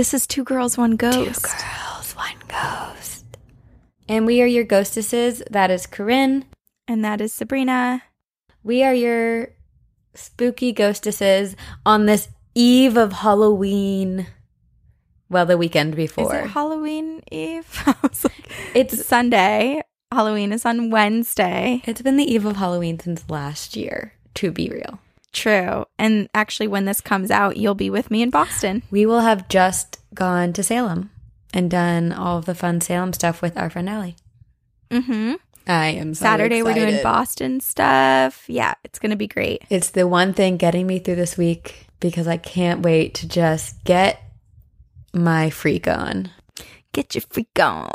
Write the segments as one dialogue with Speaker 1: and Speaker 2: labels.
Speaker 1: This is Two Girls, One Ghost.
Speaker 2: Two girls, one ghost. And we are your ghostesses. That is Corinne.
Speaker 1: And that is Sabrina.
Speaker 2: We are your spooky ghostesses on this eve of Halloween. Well, the weekend before.
Speaker 1: Is it Halloween Eve? I was like,
Speaker 2: It's-
Speaker 1: it's Sunday. Halloween is on Wednesday.
Speaker 2: it's been the eve of Halloween since last year, to be real.
Speaker 1: True. And actually, when this comes out, you'll be with me in Boston.
Speaker 2: We will have just gone to Salem and done all of the fun Salem stuff with our friend Allie.
Speaker 1: Mm-hmm.
Speaker 2: I am so
Speaker 1: Saturday, we're doing. Boston stuff. Yeah, it's going to be great.
Speaker 2: It's the one thing getting me through this week because I can't wait to just get my freak on.
Speaker 1: Get your freak on.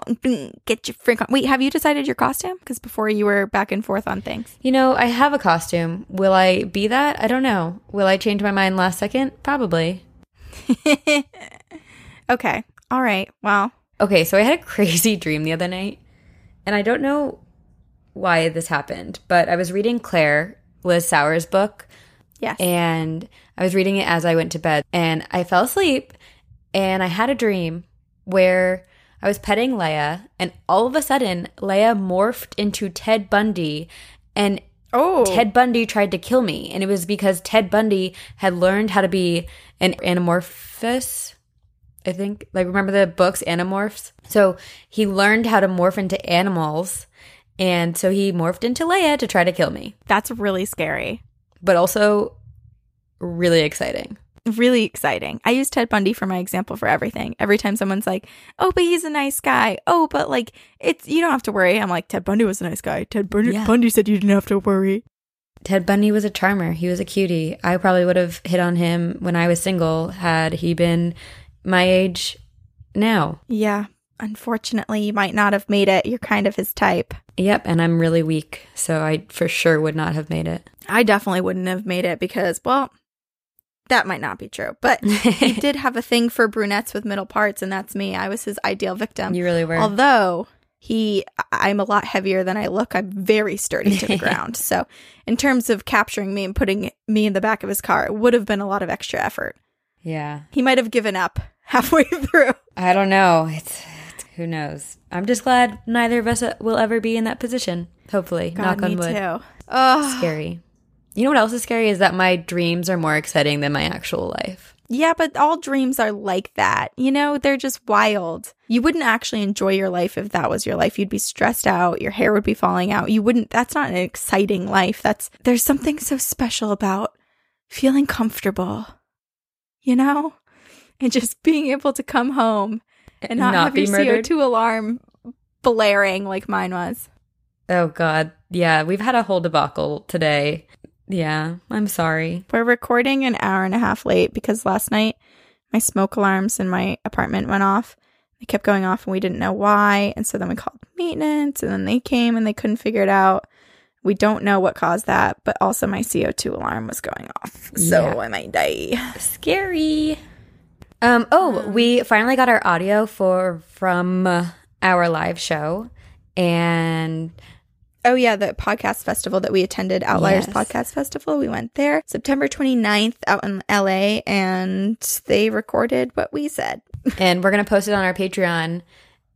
Speaker 1: Get your freak on. Wait, have you decided your costume? Because before you were back and forth on things.
Speaker 2: You know, I have a costume. Will I be that? I don't know. Will I change my mind last second? Probably.
Speaker 1: okay. All right. Well,
Speaker 2: Okay, so I had a crazy dream the other night, and I don't know why this happened, but I was reading Claire, Liz Sauer's book,
Speaker 1: yes.
Speaker 2: and I was reading it as I went to bed, and I fell asleep, and I had a dream where I was petting Leia, and all of a sudden, Leia morphed into Ted Bundy, and
Speaker 1: oh.
Speaker 2: Ted Bundy tried to kill me, and it was because Ted Bundy had learned how to be an anamorphous. I think, like, remember the books Animorphs? So he learned how to morph into animals, and so he morphed into Leia to try to kill me,
Speaker 1: That's really scary.
Speaker 2: but also really exciting.
Speaker 1: Really exciting. I use Ted Bundy for my example for everything. Every time someone's like, "Oh, but he's a nice guy." Oh, but like it's you don't have to worry. I'm like, Ted Bundy was a nice guy. Ted Bundy,
Speaker 2: Yeah.
Speaker 1: Bundy said you didn't have to worry.
Speaker 2: Ted Bundy was a charmer. He was a cutie. I probably would have hit on him when I was single had he been my age now.
Speaker 1: Yeah. Unfortunately, you might not have made it. You're kind of his type.
Speaker 2: Yep, and I'm really weak, so I for sure would not have made it.
Speaker 1: I definitely wouldn't have made it because, well, that might not be true. But he did have a thing for brunettes with middle parts, and that's me. I was his ideal victim.
Speaker 2: you really were.
Speaker 1: Although he, I'm a lot heavier than I look. I'm very sturdy to the ground. So, in terms of capturing me and putting me in the back of his car, it would have been a lot of extra effort.
Speaker 2: yeah.
Speaker 1: He might have given up halfway through.
Speaker 2: I don't know. It's, it's who knows. I'm just glad neither of us uh, will ever be in that position. Hopefully, knock on
Speaker 1: me
Speaker 2: wood.
Speaker 1: too. Oh,
Speaker 2: Scary. You know what else is scary is that my dreams are more exciting than my actual life.
Speaker 1: yeah, but all dreams are like that. You know, they're just wild. You wouldn't actually enjoy your life if that was your life. You'd be stressed out. Your hair would be falling out. You wouldn't, that's not an exciting life. That's, there's something so special about feeling comfortable, you know? And just being able to come home and not, have your CO2 alarm blaring like mine was.
Speaker 2: Oh God. Yeah, we've had a whole debacle today. Yeah, I'm sorry.
Speaker 1: We're recording an hour and a half late because last night my smoke alarms in my apartment went off. They kept going off and we didn't know why. And so then we called maintenance and then they came and they couldn't figure it out. We don't know what caused that, but also my CO2 alarm was going off. So
Speaker 2: Yeah.
Speaker 1: I might die.
Speaker 2: Scary. Um. Oh, we finally got our audio for from uh, our live show, and
Speaker 1: Oh, yeah, the podcast festival that we attended, Outliers
Speaker 2: Yes.
Speaker 1: Podcast Festival. We went there September 29th out in LA and they recorded what we said.
Speaker 2: and we're gonna post it on our Patreon.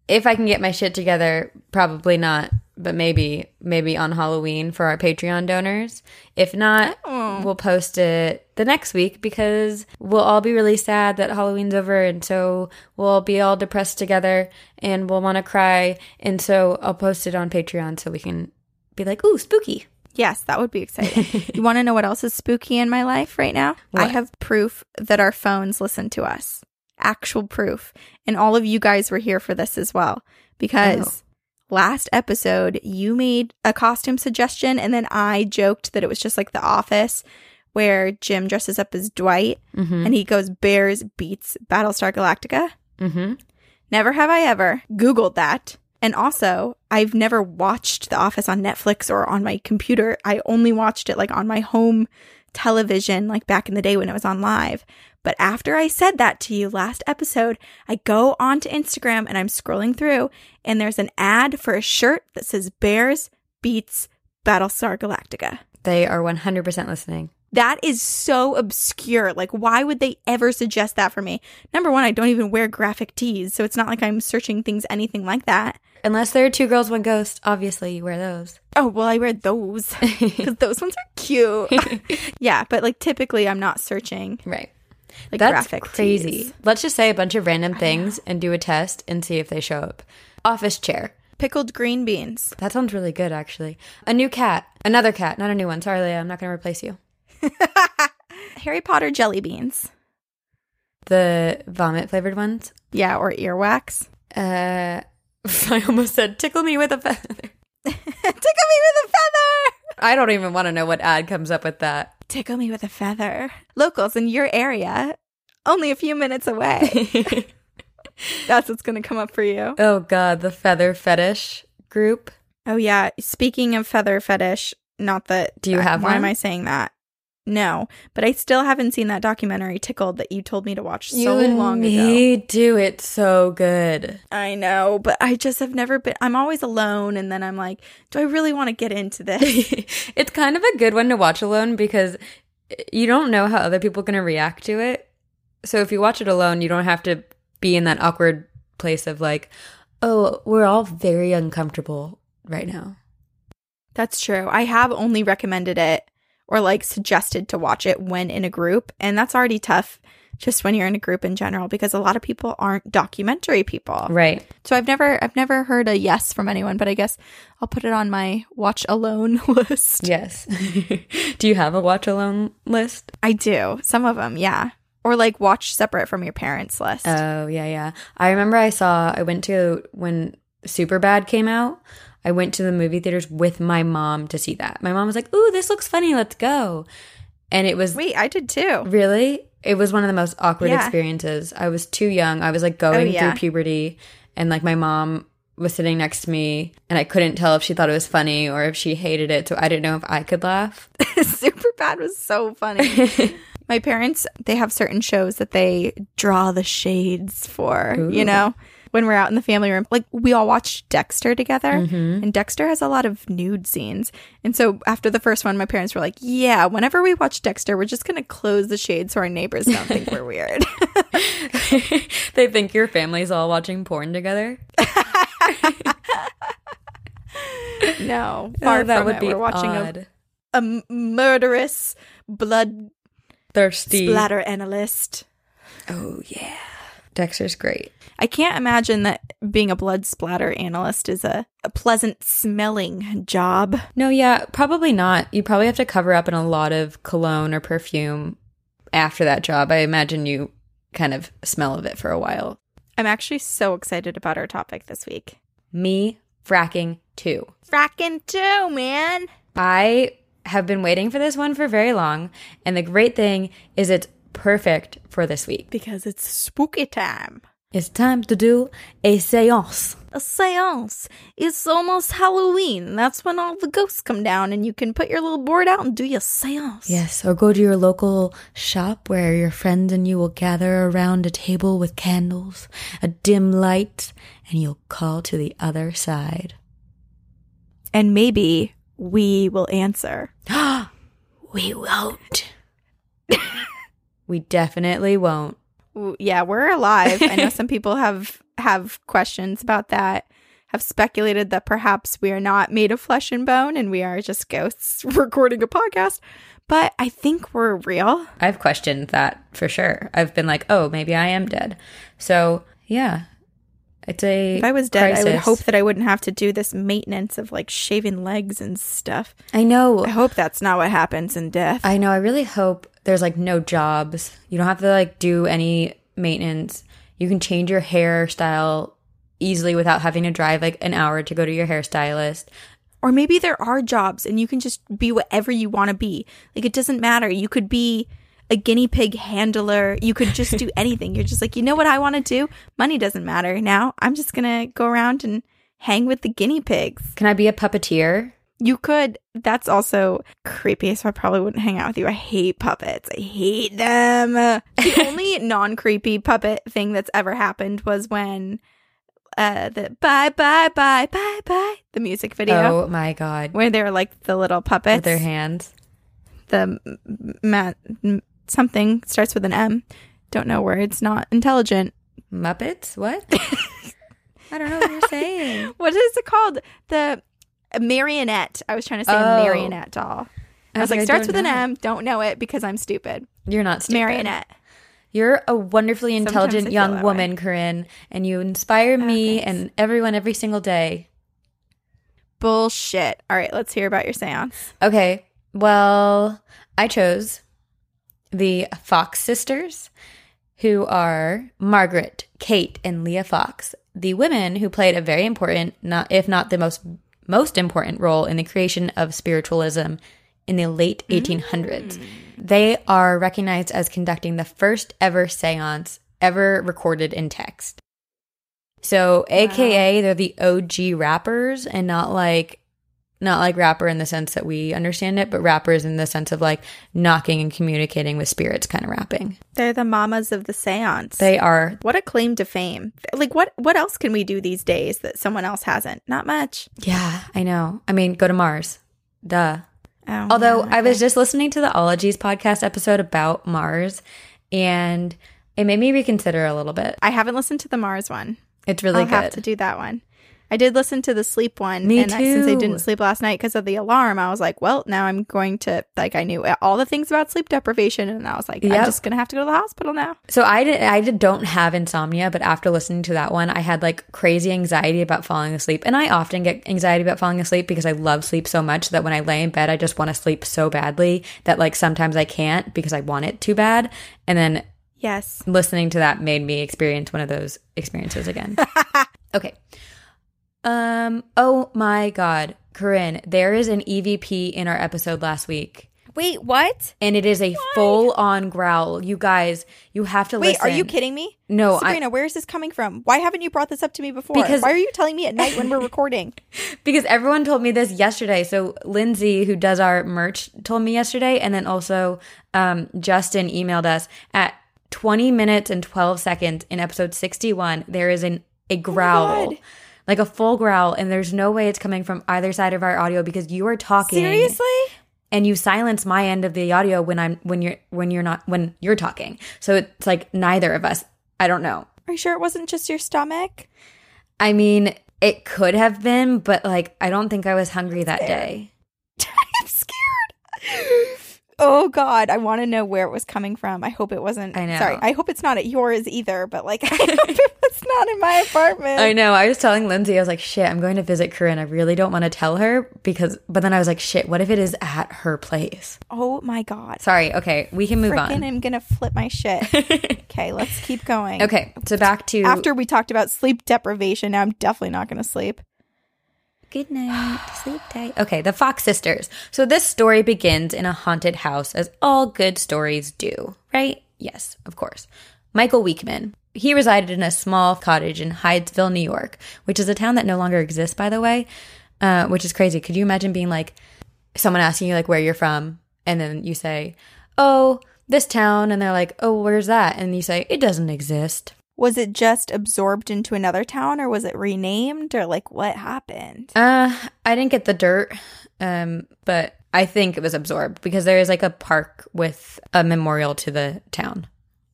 Speaker 2: If I can get my shit together, probably not, but maybe maybe on Halloween for our Patreon donors. If not,
Speaker 1: Oh.
Speaker 2: we'll post it the next week because we'll all be really sad that Halloween's over, and so we'll be all depressed together, and we'll want to cry, and so I'll post it on Patreon so we can be like, "Ooh, spooky."
Speaker 1: Yes, that would be exciting. you want to know what else is spooky in my life right now? I have proof that our phones listen to us. Actual proof. And all of you guys were here for this as well because last episode you made a costume suggestion and then I joked that it was just like The Office where Jim dresses up as Dwight
Speaker 2: Mm-hmm.
Speaker 1: and he goes Bears beets Battlestar Galactica.
Speaker 2: Mm-hmm.
Speaker 1: Never have I ever Googled that. And also, I've never watched The Office on Netflix or on my computer. I only watched it like on my home television, like back in the day when it was on live. But after I said that to you last episode, I go onto Instagram and I'm scrolling through, and there's an ad for a shirt that says Bears Beets Battlestar Galactica.
Speaker 2: They are 100% listening.
Speaker 1: That is so obscure. Like, why would they ever suggest that for me? Number one, I don't even wear graphic tees, so it's not like I'm searching things anything like that.
Speaker 2: Unless there are two girls, one ghost, obviously you wear those.
Speaker 1: Oh, well, I wear those because those ones are cute. yeah, but like typically I'm not searching
Speaker 2: Right.
Speaker 1: like
Speaker 2: That's
Speaker 1: graphic
Speaker 2: crazy.
Speaker 1: tees.
Speaker 2: Let's just say a bunch of random things and do a test and see if they show up. Office chair.
Speaker 1: Pickled green beans.
Speaker 2: That sounds really good, actually. A new cat. Another cat, not a new one. Sorry, Leah, I'm not going to replace you.
Speaker 1: Harry Potter jelly beans.
Speaker 2: The vomit flavored ones.
Speaker 1: Yeah, or earwax.
Speaker 2: Uh, I almost said tickle me with a feather.
Speaker 1: Tickle me with a feather.
Speaker 2: I don't even want to know what ad comes up with that.
Speaker 1: Tickle me with a feather. Locals in your area, only a few minutes away. That's what's going to come up for you.
Speaker 2: oh god, the feather fetish group.
Speaker 1: Oh yeah. Speaking of feather fetish, not that.
Speaker 2: Do you have
Speaker 1: Why am? I saying that? No, but I still haven't seen that documentary Tickled that you told me to watch so
Speaker 2: you
Speaker 1: long ago.
Speaker 2: need to. It's so good.
Speaker 1: I know, but I just have never been. I'm always alone, and then I'm like, do I really want to get into this?
Speaker 2: it's kind of a good one to watch alone because eh, you don't know how other people are going to react to it. So if you watch it alone, you don't have to be in that awkward place of like, oh, we're all very uncomfortable right now.
Speaker 1: That's true. I have only recommended it or like suggested to watch it when in a group, and that's already tough just when you're in a group in general because a lot of people aren't documentary people.
Speaker 2: Right.
Speaker 1: So I've never I've never heard a yes from anyone, but I guess I'll put it on my watch alone list.
Speaker 2: Yes. Do you have a watch alone list?
Speaker 1: I do. Some of them, yeah. Or like watch separate from your parents list.
Speaker 2: Oh, yeah, yeah. I remember I saw, I went to, when Superbad came out, I went to the movie theaters with my mom to see that. My mom was like, ooh, this looks funny, let's go. And it was
Speaker 1: Wait, I did too.
Speaker 2: really, it was one of the most awkward
Speaker 1: Yeah.
Speaker 2: experiences. I was too young. I was like going
Speaker 1: Oh, yeah.
Speaker 2: through puberty, and like my mom was sitting next to me, and I couldn't tell if she thought it was funny or if she hated it. So I didn't know if I could laugh.
Speaker 1: Super bad was so funny. My parents, they have certain shows that they draw the shades for, you know? When we're out in the family room, like we all watched Dexter together,
Speaker 2: Mm-hmm.
Speaker 1: and Dexter has a lot of nude scenes. And so after the first one, my parents were like, Yeah, whenever we watch Dexter, we're just going to close the shades so our neighbors don't think we're weird.
Speaker 2: they think your family's all watching porn together.
Speaker 1: no, far
Speaker 2: Oh, that
Speaker 1: from
Speaker 2: would
Speaker 1: it.
Speaker 2: be
Speaker 1: We're watching a,
Speaker 2: odd.
Speaker 1: a m- murderous blood
Speaker 2: thirsty.
Speaker 1: splatter analyst.
Speaker 2: Oh yeah, Dexter's great.
Speaker 1: I can't imagine that being a blood splatter analyst is a, a pleasant smelling job.
Speaker 2: No, yeah, probably not. You probably have to cover up in a lot of cologne or perfume after that job. I imagine you kind of smell of it for a while.
Speaker 1: I'm actually so excited about our topic this week.
Speaker 2: Me fracking too.
Speaker 1: Fracking too, man.
Speaker 2: I have been waiting for this one for very long, and the great thing is it's perfect for this week.
Speaker 1: Because it's spooky time.
Speaker 2: It's time to do a séance.
Speaker 1: A seance. It's almost Halloween. That's when all the ghosts come down and you can put your little board out and do your seance.
Speaker 2: Yes, or go to your local shop where your friends and you will gather around a table with candles, a dim light, and you'll call to the other side.
Speaker 1: And maybe we will answer.
Speaker 2: We won't. we definitely won't.
Speaker 1: Yeah, we're alive. I know some people have have questions about that. Have speculated that perhaps we are not made of flesh and bone and we are just ghosts recording a podcast. But I think we're real.
Speaker 2: I've questioned that for sure. I've been like, oh, maybe I am dead. So, yeah. It's a.
Speaker 1: If I was dead, I would hope that I wouldn't have to do this maintenance of like shaving legs and stuff.
Speaker 2: I know.
Speaker 1: I hope that's not what happens in death.
Speaker 2: I know. I really hope there's like no jobs. You don't have to like do any maintenance. You can change your hairstyle easily without having to drive like an hour to go to your hairstylist.
Speaker 1: Or maybe there are jobs and you can just be whatever you want to be. Like it doesn't matter. You could be a guinea pig handler. You could just do anything. You're just like, you know what I want to do? Money doesn't matter now. I'm just going to go around and hang with the guinea pigs.
Speaker 2: Can I be a puppeteer?
Speaker 1: You could. That's also creepy. So I probably wouldn't hang out with you. I hate puppets. I hate them. The only non creepy puppet thing that's ever happened was when uh, the bye bye bye bye bye the music video
Speaker 2: Oh my god.
Speaker 1: where they're like the little puppets.
Speaker 2: With their hands.
Speaker 1: the ma- something starts with an M. Don't know words. Not intelligent.
Speaker 2: Muppets? What? I don't know what you're saying.
Speaker 1: What is it called? The marionette. I was trying to say
Speaker 2: Oh.
Speaker 1: a marionette doll. I was
Speaker 2: Okay,
Speaker 1: like, starts with an
Speaker 2: know.
Speaker 1: M. Don't know it because I'm stupid.
Speaker 2: You're not stupid.
Speaker 1: Marionette.
Speaker 2: You're a wonderfully intelligent young woman, Corinne, and you inspire me
Speaker 1: thanks.
Speaker 2: and everyone every single day.
Speaker 1: Bullshit. All right, let's hear about your seance.
Speaker 2: Okay. Well, I chose the Fox sisters, who are Margaret, Kate, and Leah Fox, the women who played a very important, not if not the most most important role in the creation of spiritualism in the late mm. 1800s. They are recognized as conducting the first ever séance ever recorded in text. So, AKA, they're the OG rappers and not like not like rapper in the sense that we understand it, but rappers in the sense of like knocking and communicating with spirits kind of rapping.
Speaker 1: They're the mamas of the seance.
Speaker 2: They are
Speaker 1: what a claim to fame. Like what what else can we do these days that someone else hasn't? Not much.
Speaker 2: yeah, I know. I mean, go to Mars. Duh.
Speaker 1: Oh,
Speaker 2: Although I was just listening to the Ologies podcast episode about Mars and it made me reconsider a little bit.
Speaker 1: I haven't listened to the Mars one.
Speaker 2: It's really
Speaker 1: I'll have to do that one. I did listen to the sleep one.
Speaker 2: Me
Speaker 1: and I, since I didn't sleep last night because of the alarm, I was like, well, now I'm going to, like, I knew all the things about sleep deprivation. And I was like, I'm just going to have to go to the hospital now.
Speaker 2: So I did, I did, don't have insomnia, but after listening to that one, I had like crazy anxiety about falling asleep. And I often get anxiety about falling asleep because I love sleep so much that when I lay in bed, I just want to sleep so badly that like sometimes I can't because I want it too bad. And then
Speaker 1: Yes.
Speaker 2: listening to that made me experience one of those experiences again. okay. Um, oh my God, Corinne, there is an EVP in our episode last week.
Speaker 1: Wait, what?
Speaker 2: And it is a full on growl. You guys, you have to listen.
Speaker 1: Wait,
Speaker 2: listen.
Speaker 1: are you kidding me?
Speaker 2: No, I-
Speaker 1: Sabrina, where is this coming from? Why haven't you brought this up to me before?
Speaker 2: Because-
Speaker 1: Why are you telling me at night when we're recording?
Speaker 2: because everyone told me this yesterday. So Lindsay, who does our merch, told me yesterday, and then also um, Justin emailed us at 20 minutes and 12 seconds in episode 61. There is an a growl,
Speaker 1: God.
Speaker 2: Like a full growl, and there's no way it's coming from either side of our audio because you are talking
Speaker 1: Seriously?
Speaker 2: and you silence my end of the audio when I'm when you're when you're not when you're talking. So it's like neither of us. I don't know.
Speaker 1: Are you sure it wasn't just your stomach?
Speaker 2: I mean, it could have been, but like I don't think I was hungry that day.
Speaker 1: I'm scared. Oh God, I want to know where it was coming from. I hope it wasn't.
Speaker 2: I know.
Speaker 1: Sorry, I hope it's not at yours either. But like, I hope it was not in my apartment.
Speaker 2: I know. I was telling Lindsay, I was like, shit, I'm going to visit Corinne. I really don't want to tell her because, but then I was like, shit, what if it is at her place?
Speaker 1: oh my God.
Speaker 2: Sorry. Okay. We can move
Speaker 1: Freaking,
Speaker 2: on.
Speaker 1: I'm gonna flip my shit. okay, let's keep going.
Speaker 2: Okay. So back to
Speaker 1: After we talked about sleep deprivation, now I'm definitely not gonna sleep.
Speaker 2: Good night. Sleep tight. Okay, the Fox sisters. So this story begins in a haunted house, as all good stories do, right? Yes, of course. Michael Weekman. He resided in a small cottage in Hydesville, New York, which is a town that no longer exists, by the way, uh, which is crazy. Could you imagine being like someone asking you like where you're from, and then you say, "Oh, this town," and they're like, "Oh, where's that?" And you say, "It doesn't exist."
Speaker 1: Was it just absorbed into another town, or was it renamed, or like what happened?
Speaker 2: Uh, I didn't get the dirt, um, but I think it was absorbed because there is like a park with a memorial to the town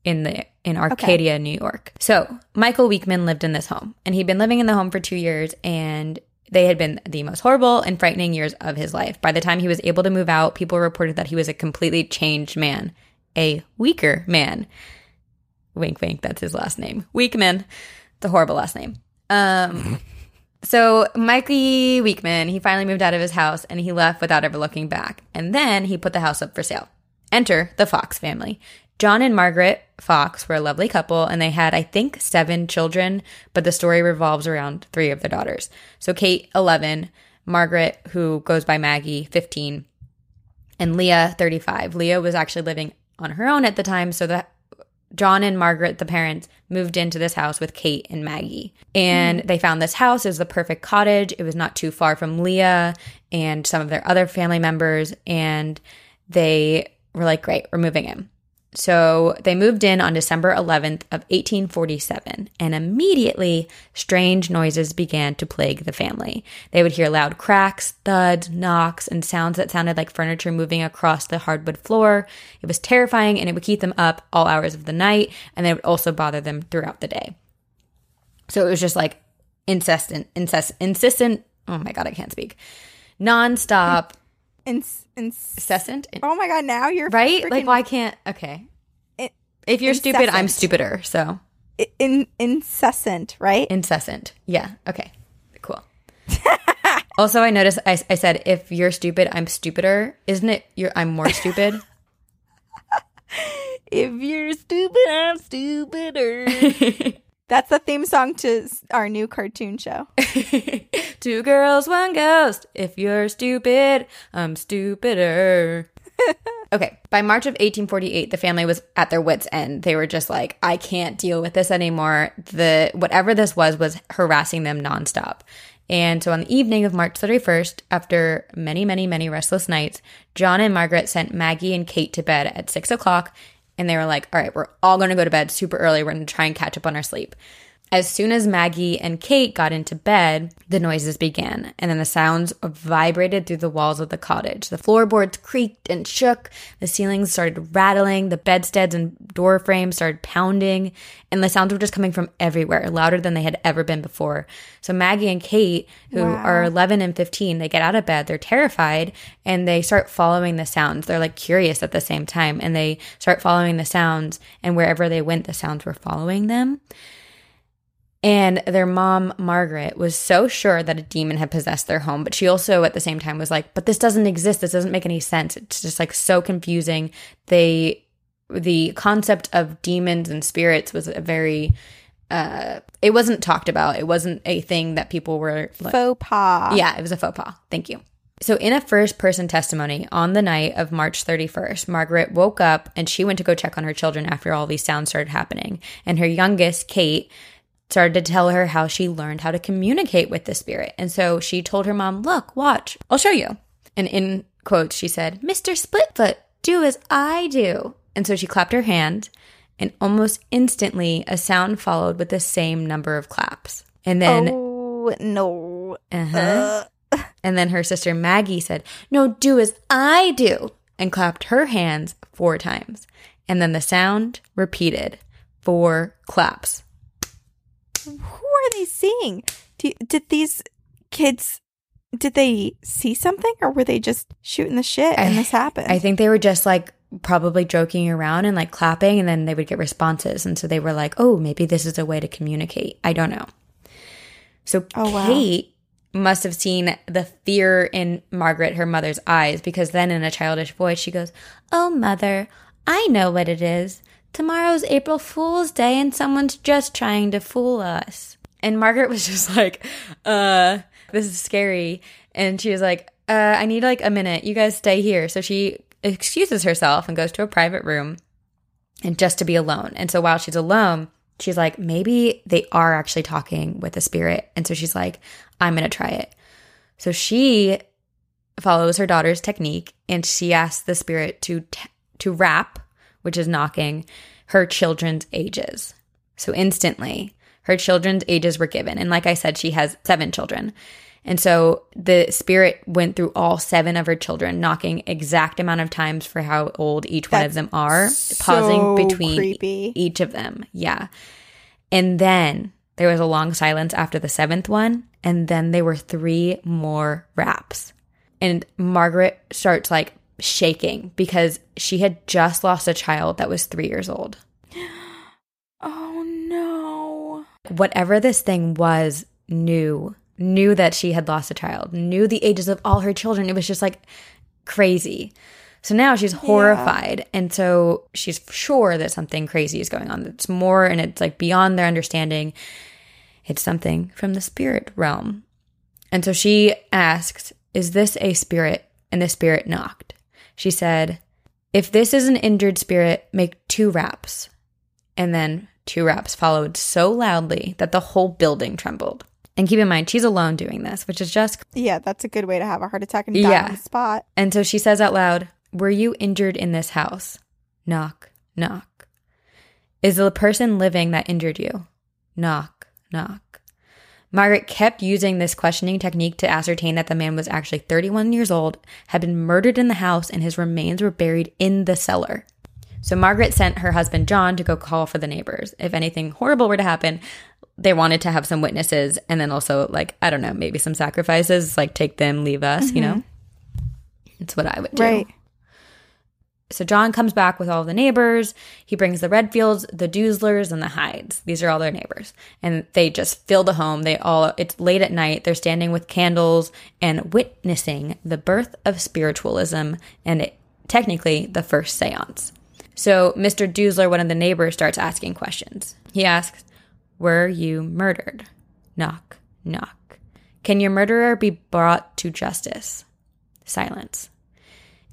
Speaker 2: in the in Arcadia, New York. So Michael Weekman lived in this home, and he'd been living in the home for two years, and they had been the most horrible and frightening years of his life. By the time he was able to move out, people reported that he was a completely changed man, a weaker man. Wink, wink. That's his last name. Weekman. The horrible last name. Um. So Mikey Weekman, he finally moved out of his house and he left without ever looking back. And then he put the house up for sale. Enter the Fox family. John and Margaret Fox were a lovely couple and they had, I think, seven children, but the story revolves around three of their daughters. So Kate, 11, Margaret, who goes by Maggie, 15, and Leah, 35. Leah was actually living on her own at the time, so that John and Margaret, the parents, moved into this house with Kate and Maggie. And they found this house. Was the perfect cottage. It was not too far from Leah and some of their other family members. And they were like, great, we're moving in. So they moved in on December 11th of 1847 and immediately strange noises began to plague the family. They would hear loud cracks, thuds, knocks, and sounds that sounded like furniture moving across the hardwood floor. It was terrifying and it would keep them up all hours of the night and it would also bother them throughout the day. So it was just like incessant, incess- insistent. Oh my God, I can't speak. Nonstop,
Speaker 1: Ins-
Speaker 2: incessant,
Speaker 1: oh my god, now you're
Speaker 2: right? Like, why can't? Okay.
Speaker 1: in-
Speaker 2: If you're stupid, I'm stupider. So
Speaker 1: in- incessant, right?
Speaker 2: incessant. Yeah. Okay. Cool. also, I noticed I, I said if you're stupid, I'm stupider. Isn't it? You're I'm more stupid.
Speaker 1: if you're stupid, I'm stupider. That's the theme song to our new cartoon show.
Speaker 2: Two girls, one ghost. If you're stupid, I'm stupider. okay. By March of 1848, the family was at their wits' end. They were just like, I can't deal with this anymore. The whatever this was was harassing them nonstop. And so on the evening of March 31st, after many, many, many restless nights, John and Margaret sent Maggie and Kate to bed at six o'clock. And they were like, all right, we're all going to go to bed super early. We're going to try and catch up on our sleep. As soon as Maggie and Kate got into bed, the noises began, and then the sounds vibrated through the walls of the cottage. The floorboards creaked and shook, the ceilings started rattling, the bedsteads and door frames started pounding, and the sounds were just coming from everywhere, louder than they had ever been before. So Maggie and Kate, who
Speaker 1: Wow.
Speaker 2: are 11 and 15, they get out of bed, they're terrified, and they start following the sounds. They're like curious at the same time, and they start following the sounds, and wherever they went, the sounds were following them. And their mom, Margaret, was so sure that a demon had possessed their home, but she also at the same time was like, but this doesn't exist. This doesn't make any sense. It's just like so confusing. They, the concept of demons and spirits was a very, uh, it wasn't talked about. It wasn't a thing that people were like,
Speaker 1: Faux pas.
Speaker 2: yeah, it was a faux pas. Thank you. So, in a first person testimony on the night of March 31st, Margaret woke up and she went to go check on her children after all these sounds started happening. And her youngest, Kate, started to tell her how she learned how to communicate with the spirit. And so she told her mom, Look, watch, I'll show you. And in quotes, she said, Mr. Splitfoot, do as I do. And so she clapped her hand, and almost instantly, a sound followed with the same number of claps. And then
Speaker 1: Oh no.
Speaker 2: uh-huh. And then her sister Maggie said, No, do as I do, and clapped her hands four times. And then the sound repeated four claps.
Speaker 1: Who are they seeing? Do, did these kids did they see something or were they just shooting the shit and
Speaker 2: I-
Speaker 1: this happened?
Speaker 2: I think they were just like probably joking around and like clapping, and then they would get responses. And so they were like, Oh, maybe this is a way to communicate. I don't know. So
Speaker 1: Oh, wow.
Speaker 2: Kate must have seen the fear in Margaret, her mother's eyes, because then in a childish voice, she goes, Oh, mother, I know what it is. Tomorrow's April Fool's Day, and someone's just trying to fool us. And Margaret was just like, uh, this is scary. And she was like, uh, I need like a minute. You guys stay here. So she excuses herself and goes to a private room and just to be alone. And so while she's alone, she's like, maybe they are actually talking with a spirit. And so she's like, I'm going to try it. So she follows her daughter's technique and she asks the spirit to t- to rap, which is knocking, her children's ages. So instantly, her children's ages were given. And like I said, she has seven children. And so the spirit went through all seven of her children, knocking exact amount of times for how old each one of them are,
Speaker 1: so
Speaker 2: pausing between
Speaker 1: creepy.
Speaker 2: each of them. Yeah. And then there was a long silence after the seventh one. And then there were three more raps. And Margaret starts like shaking because she had just lost a child that was three years old.
Speaker 1: oh no.
Speaker 2: Whatever this thing was, knew, knew that she had lost a child, knew the ages of all her children. It was just like crazy. So now she's horrified. And so she's sure that something crazy is going on. It's more and it's like beyond their understanding. It's something from the spirit realm. And so she asked, Is this a spirit? And the spirit knocked. She said, If this is an injured spirit, make two raps. And then two raps followed so loudly that the whole building trembled. And keep in mind, she's alone doing this, which is just
Speaker 1: Yeah, that's a good way to have a heart attack and die
Speaker 2: Yeah.
Speaker 1: on the spot.
Speaker 2: And so she says out loud, Were you injured in this house? Knock, knock. Is the person living that injured you? Knock, knock. Margaret kept using this questioning technique to ascertain that the man was actually 31 years old, had been murdered in the house, and his remains were buried in the cellar. So Margaret sent her husband John to go call for the neighbors. If anything horrible were to happen, they wanted to have some witnesses and then also like I don't know, maybe some sacrifices, like take them, leave us, you know. Mm-hmm. It's what I would do.
Speaker 1: Right.
Speaker 2: So John comes back with all the neighbors. He brings the Redfields, the Dueslers, and the Hydes. These are all their neighbors. And they just fill the home. They all, it's late at night. They're standing with candles and witnessing the birth of spiritualism and it, technically the first seance. So Mr. Duesler, one of the neighbors, starts asking questions. He asks, Were you murdered? Knock, knock. Can your murderer be brought to justice? Silence.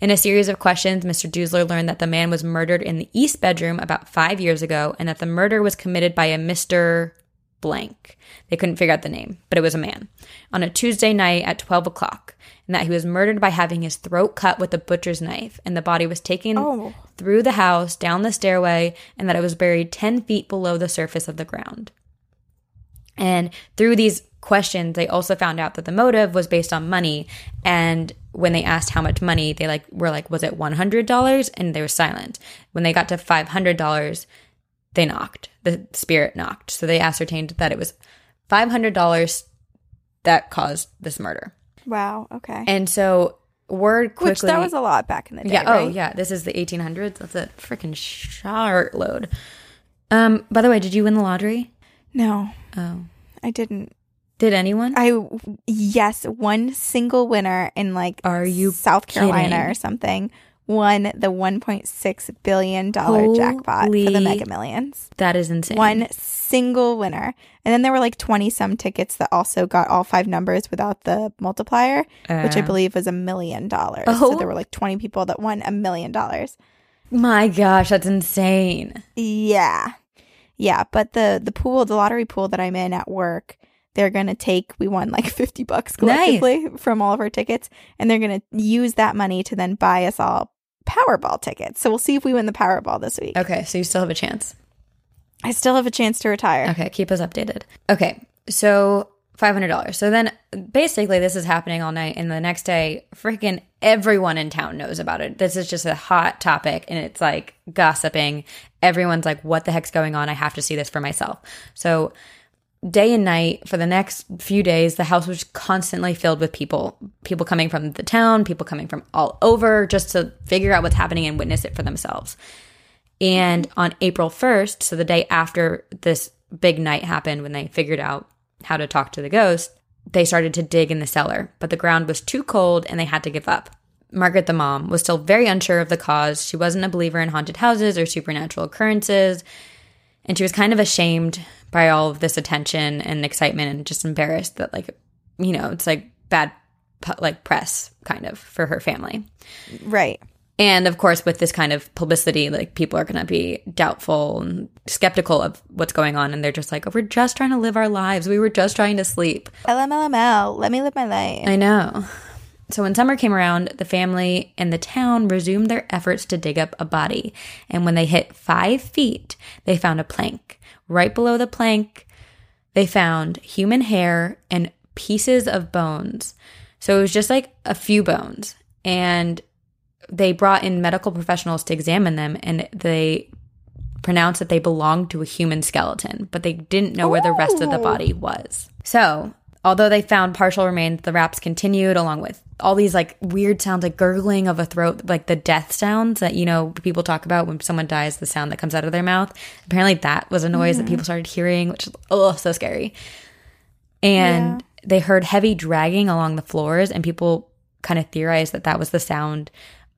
Speaker 2: In a series of questions, Mr. Duesler learned that the man was murdered in the east bedroom about five years ago and that the murder was committed by a Mr. Blank. They couldn't figure out the name, but it was a man. On a Tuesday night at 12 o'clock, and that he was murdered by having his throat cut with a butcher's knife, and the body was taken
Speaker 1: Oh.
Speaker 2: through the house, down the stairway, and that it was buried 10 feet below the surface of the ground. And through these questions, they also found out that the motive was based on money. And when they asked how much money, they like were like, was it one hundred dollars? And they were silent. When they got to five hundred dollars, they knocked. The spirit knocked. So they ascertained that it was five hundred dollars that caused this murder.
Speaker 1: Wow. Okay.
Speaker 2: And so word quickly
Speaker 1: Which that was a lot back in the day.
Speaker 2: yeah. Oh,
Speaker 1: right?
Speaker 2: yeah. This is the 1800s. That's a freaking shart load. Um. By the way, did you win the lottery?
Speaker 1: No,
Speaker 2: Oh.
Speaker 1: I didn't.
Speaker 2: Did anyone?
Speaker 1: I yes, one single winner in like
Speaker 2: Are you
Speaker 1: South Carolina
Speaker 2: kidding?
Speaker 1: or something won the 1.6 billion dollar jackpot for the Mega Millions.
Speaker 2: that is insane.
Speaker 1: One single winner. And then there were like 20 some tickets that also got all five numbers without the multiplier, which I
Speaker 2: Uh.
Speaker 1: believe was a million dollars. So
Speaker 2: Oh.
Speaker 1: there were like 20 people that won a million dollars.
Speaker 2: My gosh, that's insane.
Speaker 1: Yeah. Yeah, but the the pool, the lottery pool that I'm in at work, they're going to take we won like 50 bucks collectively from all of our tickets and they're going to use that money to then buy us all Powerball tickets. So we'll see if we win the Powerball this week.
Speaker 2: Okay, so you still have a chance.
Speaker 1: I still have a chance to retire.
Speaker 2: Okay, keep us updated. Okay, so five hundred dollars. So then, basically, this is happening all night, and the next day, freaking everyone in town knows about it. This is just a hot topic, and it's like gossiping. Everyone's like, "What the heck's going on? I have to see this for myself." So. Day and night for the next few days, the house was constantly filled with people. People coming from the town, people coming from all over just to figure out what's happening and witness it for themselves. And on April 1st, so the day after this big night happened when they figured out how to talk to the ghost, they started to dig in the cellar, but the ground was too cold and they had to give up. Margaret, the mom, was still very unsure of the cause. She wasn't a believer in haunted houses or supernatural occurrences, and she was kind of ashamed by all of this attention and excitement and just embarrassed that, like, you know, it's like bad, like, press kind of for her family.
Speaker 1: Right.
Speaker 2: And of course, with this kind of publicity, like people are going to be doubtful and skeptical of what's going on. And they're just like, oh, we're just trying to live our lives. We were just trying to sleep.
Speaker 1: LMLML, let me live my life.
Speaker 2: I know. So when summer came around, the family and the town resumed their efforts to dig up a body. And when they hit five feet, they found a plank. Right below the plank, they found human hair and pieces of bones. So it was just like a few bones. And they brought in medical professionals to examine them and they pronounced that they belonged to a human skeleton, but they didn't know where the rest of the body was. So, although they found partial remains, the raps continued along with all these like weird sounds like gurgling of a throat, like the death sounds that you know people talk about when someone dies, the sound that comes out of their mouth. Apparently, that was a noise that mm-hmm. people started hearing, which is oh so scary. And they heard heavy dragging along the floors, and people kind of theorized that that was the sound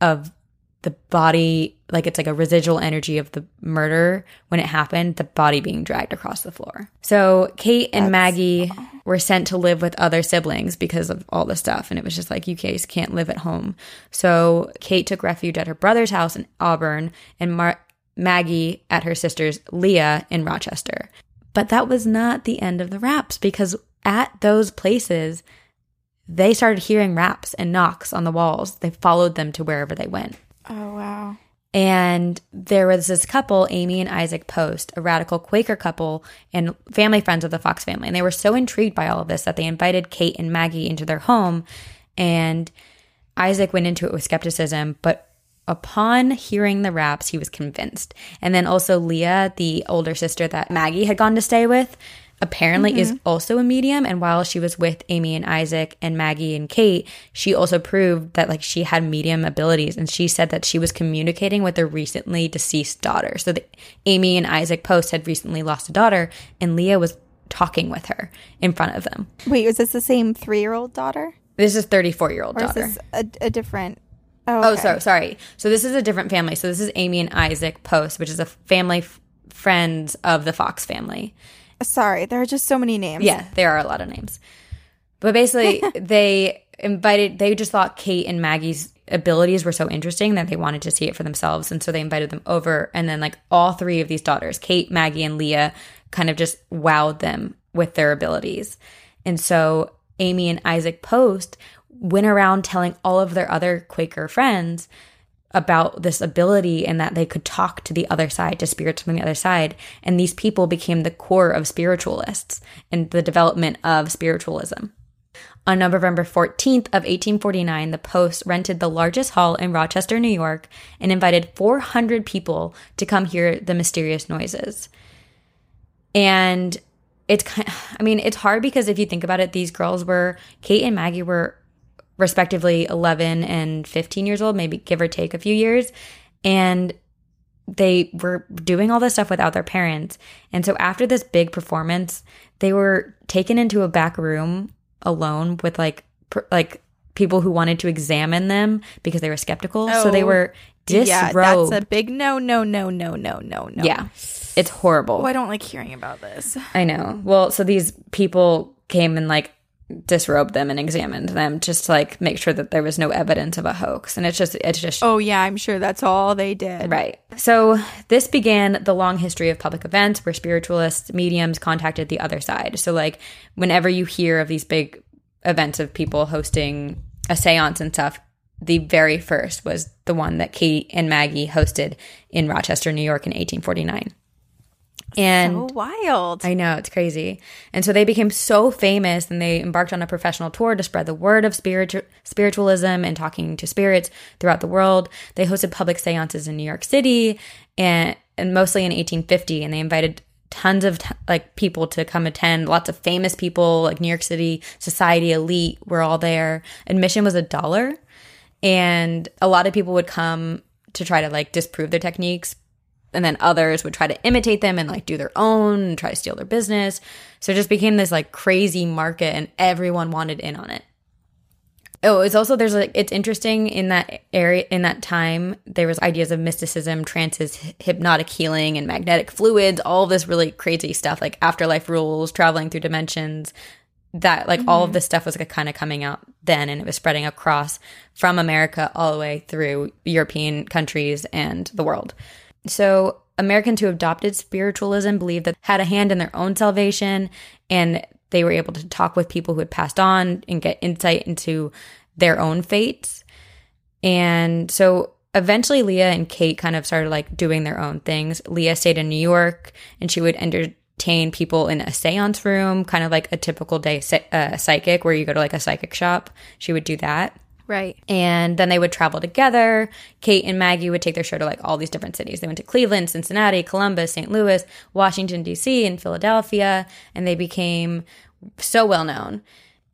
Speaker 2: of the body, like it's like a residual energy of the murder when it happened, the body being dragged across the floor. So Kate and Maggie were sent to live with other siblings because of all the stuff. And it was just like, you guys can't live at home. So Kate took refuge at her brother's house in Auburn and Mar- Maggie at her sister's Leah in Rochester. But that was not the end of the raps because at those places, they started hearing raps and knocks on the walls. They followed them to wherever they went.
Speaker 1: Oh, wow.
Speaker 2: And there was this couple, Amy and Isaac Post, a radical Quaker couple and family friends of the Fox family. And they were so intrigued by all of this that they invited Kate and Maggie into their home. And Isaac went into it with skepticism, but upon hearing the raps, he was convinced. And then also Leah, the older sister that Maggie had gone to stay with, apparently mm-hmm. is also a medium. And while she was with Amy and Isaac and Maggie and Kate she also proved that like she had medium abilities. And she said that she was communicating with their recently deceased daughter. So that Amy and Isaac Post had recently lost a daughter and Leah was talking with her in front of them.
Speaker 1: Wait is this the same 3-year-old daughter?
Speaker 2: This is 34 year old daughter.
Speaker 1: is a, a different
Speaker 2: oh, oh, okay. oh so sorry. So this is a different family. So this is Amy and Isaac Post which is a family f- friends of the Fox family
Speaker 1: Sorry, there are just so many names.
Speaker 2: Yeah, there are a lot of names. But basically, they invited, they just thought Kate and Maggie's abilities were so interesting that they wanted to see it for themselves. And so they invited them over. And then, like, all three of these daughters, Kate, Maggie, and Leah, kind of just wowed them with their abilities. And so Amy and Isaac Post went around telling all of their other Quaker friends about this ability and that they could talk to the other side, to spirits from the other side. And these people became the core of spiritualists and the development of spiritualism. On November 14th of 1849, the Post rented the largest hall in Rochester, New York, and invited 400 people to come hear the mysterious noises. And it's kind I mean, it's hard because if you think about it, these girls were Kate and Maggie were respectively 11 and 15 years old, maybe give or take a few years. And they were doing all this stuff without their parents. And so after this big performance, they were taken into a back room alone with like pr- like people who wanted to examine them because they were skeptical. Oh, so they oh, were disrobed. Yeah, that's
Speaker 1: a big no, no, no, no, no, no, no.
Speaker 2: Yeah, it's horrible.
Speaker 1: Oh, I don't like hearing about this.
Speaker 2: I know. Well, so these people came and like disrobed them and examined them just to like make sure that there was no evidence of a hoax. And it's just it's just
Speaker 1: oh yeah i'm sure that's all they did.
Speaker 2: Right. So this began the long history of public events where spiritualists mediums contacted the other side. So like whenever you hear of these big events of people hosting a seance and stuff the very first was the one that kate and maggie hosted in rochester new york in 1849 and
Speaker 1: so wild.
Speaker 2: I know, it's crazy. And so they became so famous and they embarked on a professional tour to spread the word of spiritu- spiritualism and talking to spirits throughout the world. They hosted public seances in New York City and, and mostly in 1850 and they invited tons of t- like people to come attend lots of famous people like new york city society elite were all there admission was a dollar and a lot of people would come to try to like disprove their techniques and then others would try to imitate them and like do their own and try to steal their business. So it just became this like crazy market and everyone wanted in on it. Oh, it's also there's like it's interesting in that area in that time there was ideas of mysticism, trances, hypnotic healing, and magnetic fluids, all this really crazy stuff like afterlife rules, traveling through dimensions. That like mm-hmm. all of mm-hmm. this stuff was like kind of coming out then, and it was spreading across from America all the way through European countries and the world. So, Americans who adopted spiritualism believed that had a hand in their own salvation and they were able to talk with people who had passed on and get insight into their own fates. And so eventually Leah and Kate kind of started like doing their own things. Leah stayed in New York and she would entertain people in a seance room, kind of like a typical day uh, psychic where you go to like a psychic shop. She would do that.
Speaker 1: Right.
Speaker 2: And then they would travel together. Kate and Maggie would take their show to like all these different cities. They went to Cleveland, Cincinnati, Columbus, St. Louis, Washington, D.C., and Philadelphia. And they became so well known.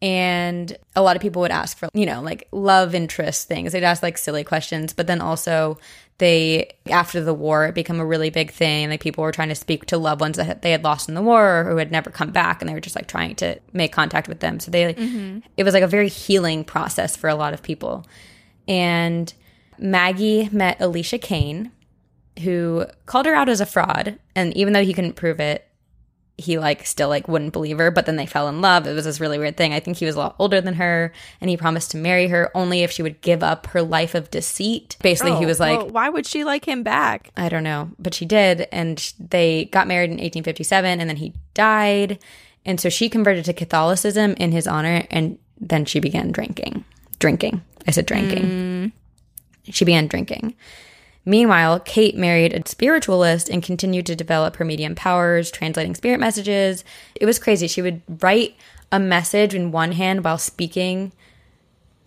Speaker 2: And a lot of people would ask for, you know, like love interest things. They'd ask like silly questions, but then also they after the war it became a really big thing. Like people were trying to speak to loved ones that they had lost in the war or who had never come back and they were just like trying to make contact with them. So they mm-hmm. it was like a very healing process for a lot of people. And maggie met Elisha Kane who called her out as a fraud and even though he couldn't prove it he like still like wouldn't believe her but then they fell in love. It was this really weird thing. I think he was a lot older than her and he promised to marry her only if she would give up her life of deceit. Basically oh, he was like well,
Speaker 1: why would she like him back?
Speaker 2: I don't know. But she did and they got married in 1857 and then he died. And so she converted to catholicism in his honor and then she began drinking. Drinking. I said drinking. Mm. she began drinking Meanwhile, Kate married a spiritualist and continued to develop her medium powers, translating spirit messages. It was crazy. She would write a message in one hand while speaking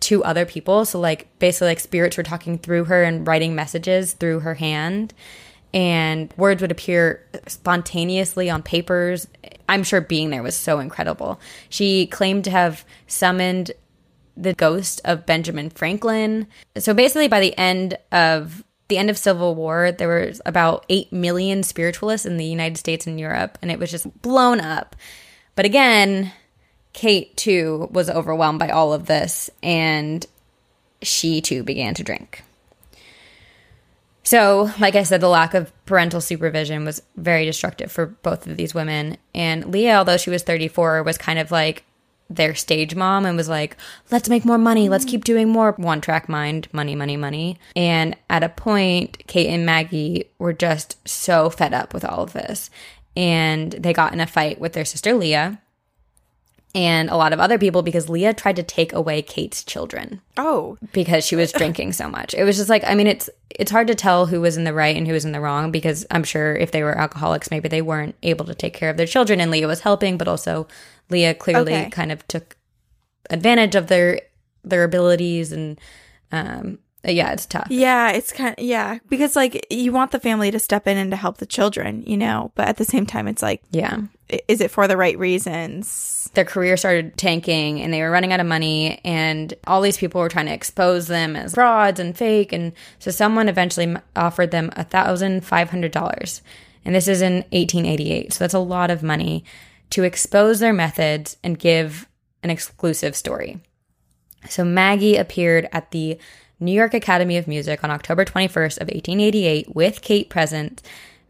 Speaker 2: to other people. So, like, basically, like spirits were talking through her and writing messages through her hand. And words would appear spontaneously on papers. I'm sure being there was so incredible. She claimed to have summoned the ghost of Benjamin Franklin. So basically, by the end of the end of Civil War, there was about 8 million spiritualists in the United States and Europe, and it was just blown up. But again, Kate too was overwhelmed by all of this, and she too began to drink. So, like I said, the lack of parental supervision was very destructive for both of these women. And Leah, although she was 34, was kind of like their stage mom and was like, let's make more money. Let's keep doing more. One track mind, money, money, money. And at a point, Kate and Maggie were just so fed up with all of this. And they got in a fight with their sister Leah and a lot of other people because Leah tried to take away Kate's children
Speaker 1: Oh,
Speaker 2: because she was drinking so much. It was just like I mean it's it's hard to tell who was in the right and who was in the wrong because I'm sure if they were alcoholics maybe they weren't able to take care of their children and Leah was helping but also Leah clearly
Speaker 1: Okay.
Speaker 2: kind of took advantage of their their abilities and um yeah, it's tough.
Speaker 1: yeah, it's kind of, yeah, because like you want the family to step in and to help the children, you know, but at the same time, it's like,
Speaker 2: Yeah.
Speaker 1: is it for the right reasons?
Speaker 2: their career started tanking and they were running out of money and all these people were trying to expose them as frauds and fake and so someone eventually offered them a thousand five hundred dollars and this is in 1888 so that's a lot of money to expose their methods and give an exclusive story so maggie appeared at the new york academy of music on october 21st of 1888 with kate present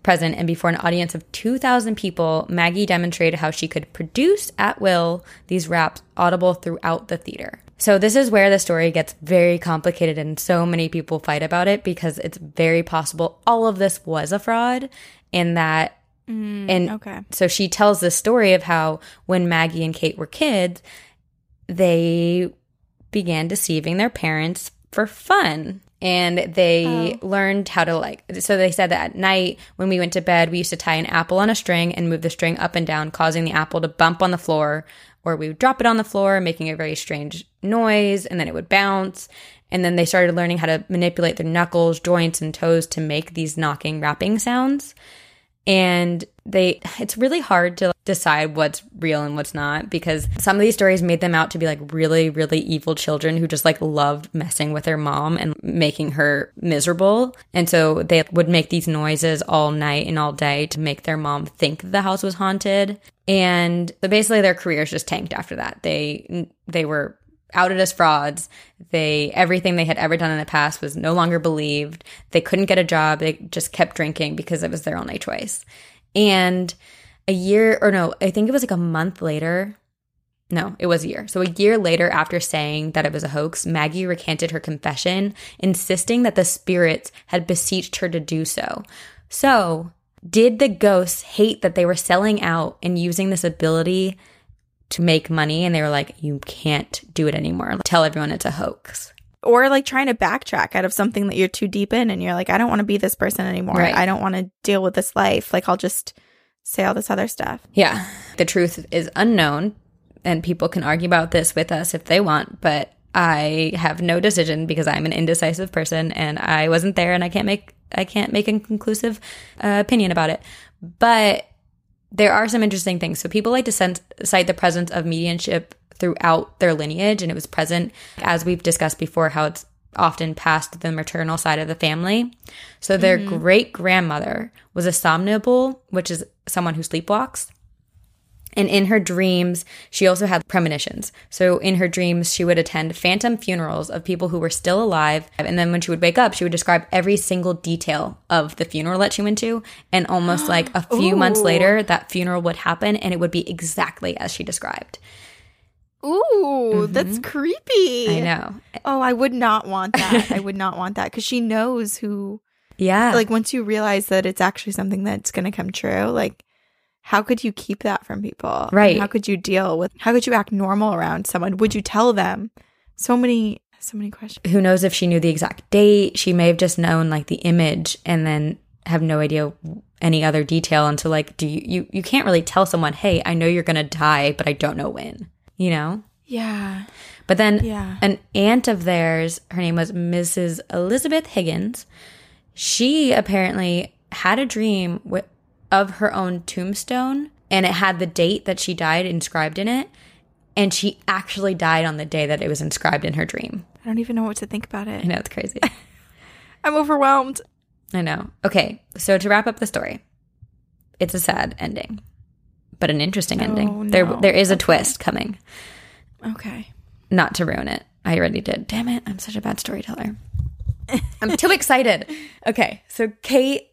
Speaker 2: present and before an audience of 2,000 people, Maggie demonstrated how she could produce at will these raps audible throughout the theater. So this is where the story gets very complicated and so many people fight about it because it's very possible all of this was a fraud and that Mm, and
Speaker 1: Okay.
Speaker 2: so she tells the story of how when Maggie and Kate were kids, they began deceiving their parents for fun. And they oh. learned how to like, so they said that at night when we went to bed, we used to tie an apple on a string and move the string up and down, causing the apple to bump on the floor, or we would drop it on the floor, making a very strange noise, and then it would bounce. And then they started learning how to manipulate their knuckles, joints, and toes to make these knocking, rapping sounds and they it's really hard to decide what's real and what's not because some of these stories made them out to be like really really evil children who just like loved messing with their mom and making her miserable. And so they would make these noises all night and all day to make their mom think the house was haunted. And so basically their careers just tanked after that. They they were outed as frauds. They everything they had ever done in the past was no longer believed. They couldn't get a job. They just kept drinking because it was their only choice. And a year or no, I think it was like a month later. No, it was a year. So a year later after saying that it was a hoax, Maggie recanted her confession, insisting that the spirits had beseeched her to do so. So, did the ghosts hate that they were selling out and using this ability to make money and they were like you can't do it anymore tell everyone it's a hoax
Speaker 1: Or like trying to backtrack out of something that you're too deep in and you're like, I don't want to be this person anymore.
Speaker 2: Right.
Speaker 1: I don't want to deal with this life. Like, I'll just say all this other stuff.
Speaker 2: yeah the truth is unknown and people can argue about this with us if they want but i have no decision because i'm an indecisive person and i wasn't there and i can't make i can't make a conclusive uh, opinion about it but there are some interesting things. So people like to sen- cite the presence of mediumship throughout their lineage, and it was present, as we've discussed before, how it's often passed the maternal side of the family. So their mm-hmm. great grandmother was a somnambule, which is someone who sleepwalks. And in her dreams, she also had premonitions. So in her dreams, she would attend phantom funerals of people who were still alive. And then when she would wake up, she would describe every single detail of the funeral that she went to. And almost like a few months later, that funeral would happen and it would be exactly as she described.
Speaker 1: Ooh, mm-hmm. that's creepy.
Speaker 2: I know.
Speaker 1: Oh, I would not want that. I would not want that because she knows who.
Speaker 2: Yeah.
Speaker 1: Like, once you realize that it's actually something that's going to come true, like, how could you keep that from people? And
Speaker 2: Right.
Speaker 1: How could you deal with, how could you act normal around someone? Would you tell them? So many, so many questions.
Speaker 2: Who knows if she knew the exact date? She may have just known like the image and then have no idea any other detail until like do you you, you can't really tell someone, "Hey, I know you're going to die, but I don't know when." You know?
Speaker 1: Yeah.
Speaker 2: But then
Speaker 1: Yeah.
Speaker 2: an aunt of theirs, her name was Mrs. Elizabeth Higgins. She apparently had a dream wi- of her own tombstone and it had the date that she died inscribed in it. And she actually died on the day that it was inscribed in her dream.
Speaker 1: I don't even know what to think about it.
Speaker 2: I know it's crazy.
Speaker 1: I'm overwhelmed.
Speaker 2: I know. Okay, so to wrap up the story, it's a sad ending, but an interesting oh, ending.
Speaker 1: Oh,
Speaker 2: There, there is a
Speaker 1: Okay.
Speaker 2: twist coming.
Speaker 1: Okay.
Speaker 2: not to ruin it. I already did. Damn it. I'm such a bad storyteller. I'm too excited. Okay. So Kate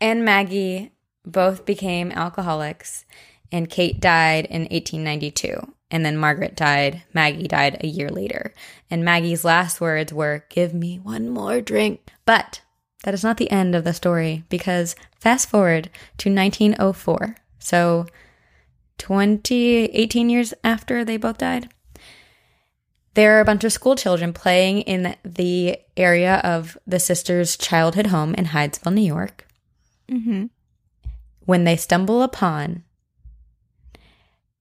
Speaker 2: and Maggie both became alcoholics, and Kate died in 1892. And then Margaret died. Maggie died a year later. And Maggie's last words were, Give me one more drink. But that is not the end of the story because fast forward to 1904. So 20, 18 years after they both died there are a bunch of school children playing in the area of the sisters' childhood home in Hydesville, New York,
Speaker 1: Mm-hmm.
Speaker 2: When they stumble upon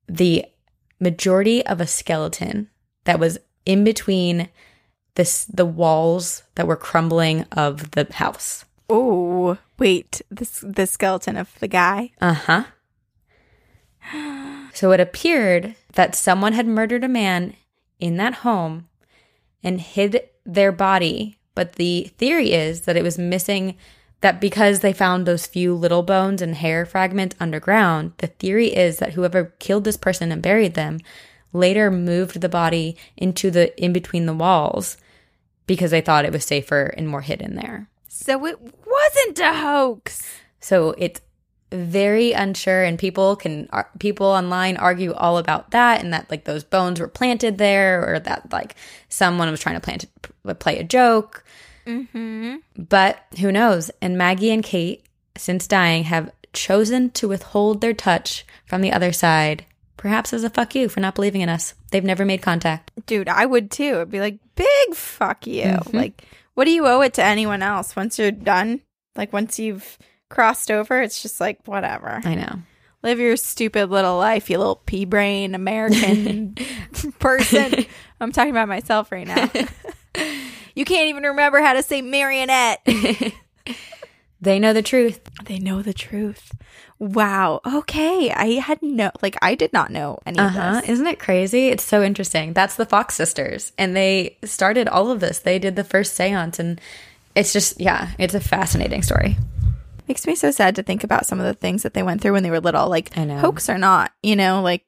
Speaker 2: the majority of a skeleton that was in between this the walls that were crumbling of the house.
Speaker 1: Oh, wait. This the skeleton of the guy.
Speaker 2: Uh-huh. So it appeared that someone had murdered a man in that home and hid their body, but the theory is that it was missing that because they found those few little bones and hair fragments underground, the theory is that whoever killed this person and buried them later moved the body into the in between the walls because they thought it was safer and more hidden there.
Speaker 1: So it wasn't a hoax.
Speaker 2: So it's very unsure, and people can people online argue all about that, and that like those bones were planted there, or that like someone was trying to plant play a joke.
Speaker 1: Mm-hmm.
Speaker 2: But who knows? And Maggie and Kate, since dying, have chosen to withhold their touch from the other side, perhaps as a fuck you for not believing in us. They've never made contact.
Speaker 1: Dude, I would too. I'd be like, big fuck you. Like, what do you owe it to anyone else once you're done? Like, once you've crossed over, it's just like, whatever.
Speaker 2: I know.
Speaker 1: Live your stupid little life, you little pea brain American person. I'm talking about myself right now. you can't even remember how to say marionette.
Speaker 2: They know the truth.
Speaker 1: they know the truth. Wow. Okay. I had no, like, I did not know any
Speaker 2: Uh
Speaker 1: of this.
Speaker 2: Isn't it crazy? It's so interesting. That's the Fox sisters, and they started all of this. They did the first seance, and it's just, yeah, it's a fascinating story.
Speaker 1: Makes me so sad to think about some of the things that they went through when they were little, like
Speaker 2: I know.
Speaker 1: hoax or not, you know, like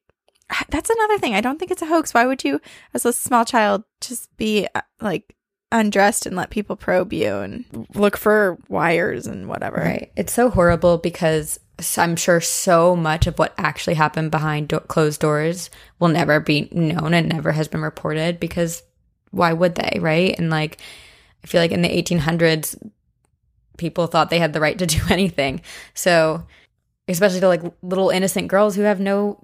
Speaker 1: that's another thing. I don't think it's a hoax. Why would you, as a small child, just be uh, like undressed and let people probe you and look for wires and whatever?
Speaker 2: Right. It's so horrible because I'm sure so much of what actually happened behind do- closed doors will never be known and never has been reported because why would they? Right. And like, I feel like in the 1800s, people thought they had the right to do anything. So, especially to like little innocent girls who have no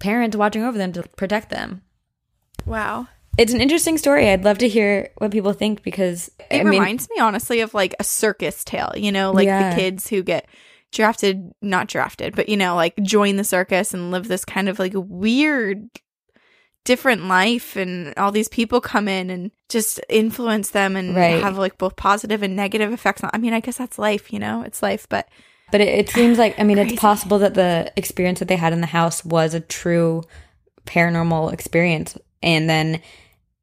Speaker 2: parents watching over them to protect them.
Speaker 1: Wow.
Speaker 2: It's an interesting story. I'd love to hear what people think because
Speaker 1: It
Speaker 2: I mean,
Speaker 1: reminds me honestly of like a circus tale, you know, like
Speaker 2: Yeah.
Speaker 1: the kids who get drafted, not drafted, but you know, like join the circus and live this kind of like weird different life and all these people come in and just influence them and
Speaker 2: Right.
Speaker 1: have like both positive and negative effects on I mean, I guess that's life, you know. It's life, but
Speaker 2: But it, it seems like, I mean,
Speaker 1: Crazy.
Speaker 2: it's possible that the experience that they had in the house was a true paranormal experience. And then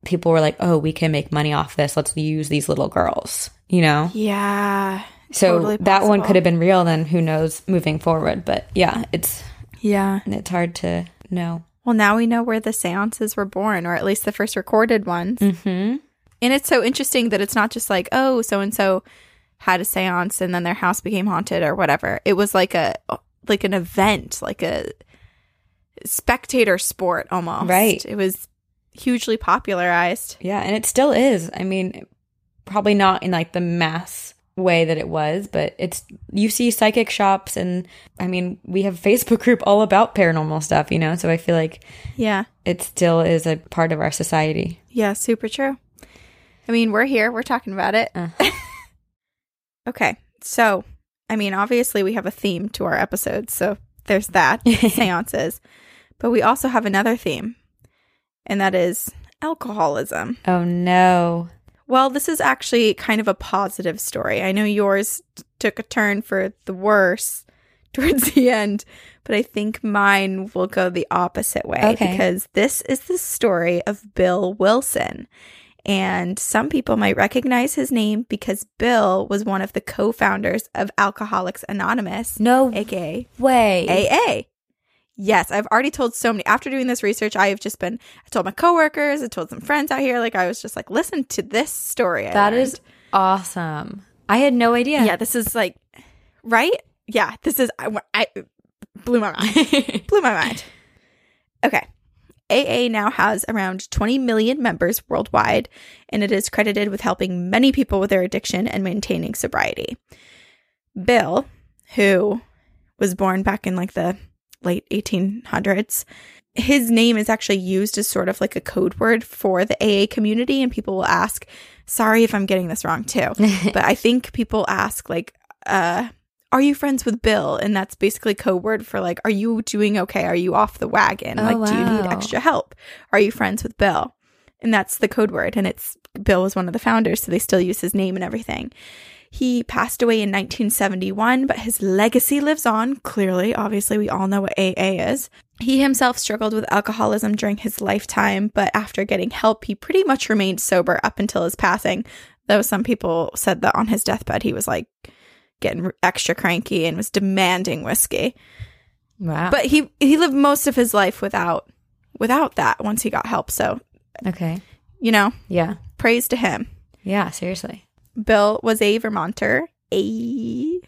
Speaker 2: people were like, oh, we can make money off this. Let's use these little girls, you know?
Speaker 1: yeah.
Speaker 2: So
Speaker 1: totally
Speaker 2: that one could have been real, then who knows moving forward. But yeah, it's,
Speaker 1: Yeah.
Speaker 2: it's hard to know.
Speaker 1: Well, now we know where the seances were born, or at least the first recorded ones.
Speaker 2: hmm
Speaker 1: And it's so interesting that it's not just like, oh, so and so had a séance and then their house became haunted or whatever. It was like a like an event, like a spectator sport almost.
Speaker 2: Right.
Speaker 1: It was hugely popularized.
Speaker 2: Yeah. And it still is. I mean, probably not in like the mass way that it was, but it's, you see psychic shops and I mean, we have a Facebook group all about paranormal stuff, you know? So I feel like
Speaker 1: Yeah.
Speaker 2: it still is a part of our society.
Speaker 1: Yeah, super true. I mean, we're here. We're talking about it.
Speaker 2: Uh.
Speaker 1: okay. So, I mean, obviously we have a theme to our episodes. So there's that seances. But we also have another theme, and that is alcoholism.
Speaker 2: Oh no.
Speaker 1: Well, this is actually kind of a positive story. I know yours t- took a turn for the worse towards the end, but I think mine will go the opposite way
Speaker 2: Okay.
Speaker 1: because this is the story of Bill Wilson. And some people might recognize his name because Bill was one of the co founders of Alcoholics Anonymous,
Speaker 2: No
Speaker 1: aka
Speaker 2: way.
Speaker 1: AA. Yes, I've already told so many. After doing this research, I have just been, I told my coworkers, I told some friends out here, like, I was just like, listen to this story. I
Speaker 2: That
Speaker 1: learned.
Speaker 2: is awesome. I had no idea.
Speaker 1: yeah, this is like, right? Yeah, this is, I, I blew my mind. blew my mind. Okay. AA now has around 20 million members worldwide, and it is credited with helping many people with their addiction and maintaining sobriety. Bill, who was born back in like the late 1800s, his name is actually used as sort of like a code word for the AA community, and people will ask, sorry if I'm getting this wrong too, but I think people ask, like, uh, are you friends with Bill? And that's basically code word for like, are you doing okay? Are you off the wagon?
Speaker 2: Oh,
Speaker 1: like, do you need extra help? Are you friends with Bill? And that's the code word. And it's Bill was one of the founders, so they still use his name and everything. He passed away in 1971, but his legacy lives on. Clearly, obviously, we all know what AA is. He himself struggled with alcoholism during his lifetime, but after getting help, he pretty much remained sober up until his passing. Though some people said that on his deathbed, he was like getting extra cranky and was demanding whiskey.
Speaker 2: wow.
Speaker 1: But he he lived most of his life without without that once he got help. So,
Speaker 2: okay.
Speaker 1: you know,
Speaker 2: Yeah.
Speaker 1: praise to him.
Speaker 2: Yeah, seriously.
Speaker 1: Bill was a Vermonter. A
Speaker 2: He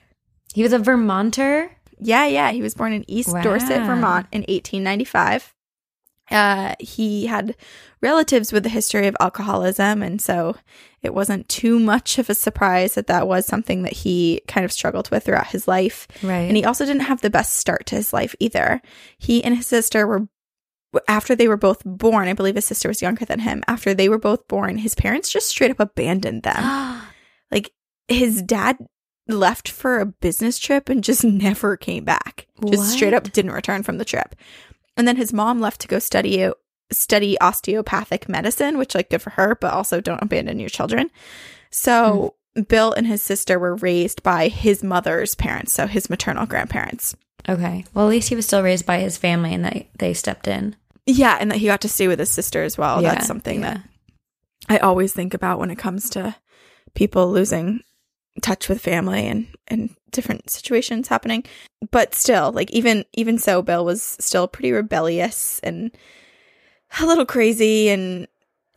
Speaker 2: was a Vermonter?
Speaker 1: yeah, yeah. He was born in East
Speaker 2: Wow.
Speaker 1: Dorset, Vermont in 1895. Uh, he had relatives with a history of alcoholism, and so it wasn't too much of a surprise that that was something that he kind of struggled with throughout his life.
Speaker 2: Right.
Speaker 1: And he also didn't have the best start to his life either. He and his sister were, after they were both born, I believe his sister was younger than him. After they were both born, his parents just straight up abandoned them. like his dad left for a business trip and just never came back. Just straight up didn't return from the trip. And then his mom left to go study study osteopathic medicine, which like good for her, but also don't abandon your children. So hmm. Bill and his sister were raised by his mother's parents, so his maternal grandparents.
Speaker 2: okay. Well, at least he was still raised by his family and they, they stepped in.
Speaker 1: Yeah, and that he got to stay with his sister as well.
Speaker 2: Yeah,
Speaker 1: That's something
Speaker 2: yeah.
Speaker 1: that I always think about when it comes to people losing touch with family and and different situations happening. But still, like even even so, Bill was still pretty rebellious and a little crazy and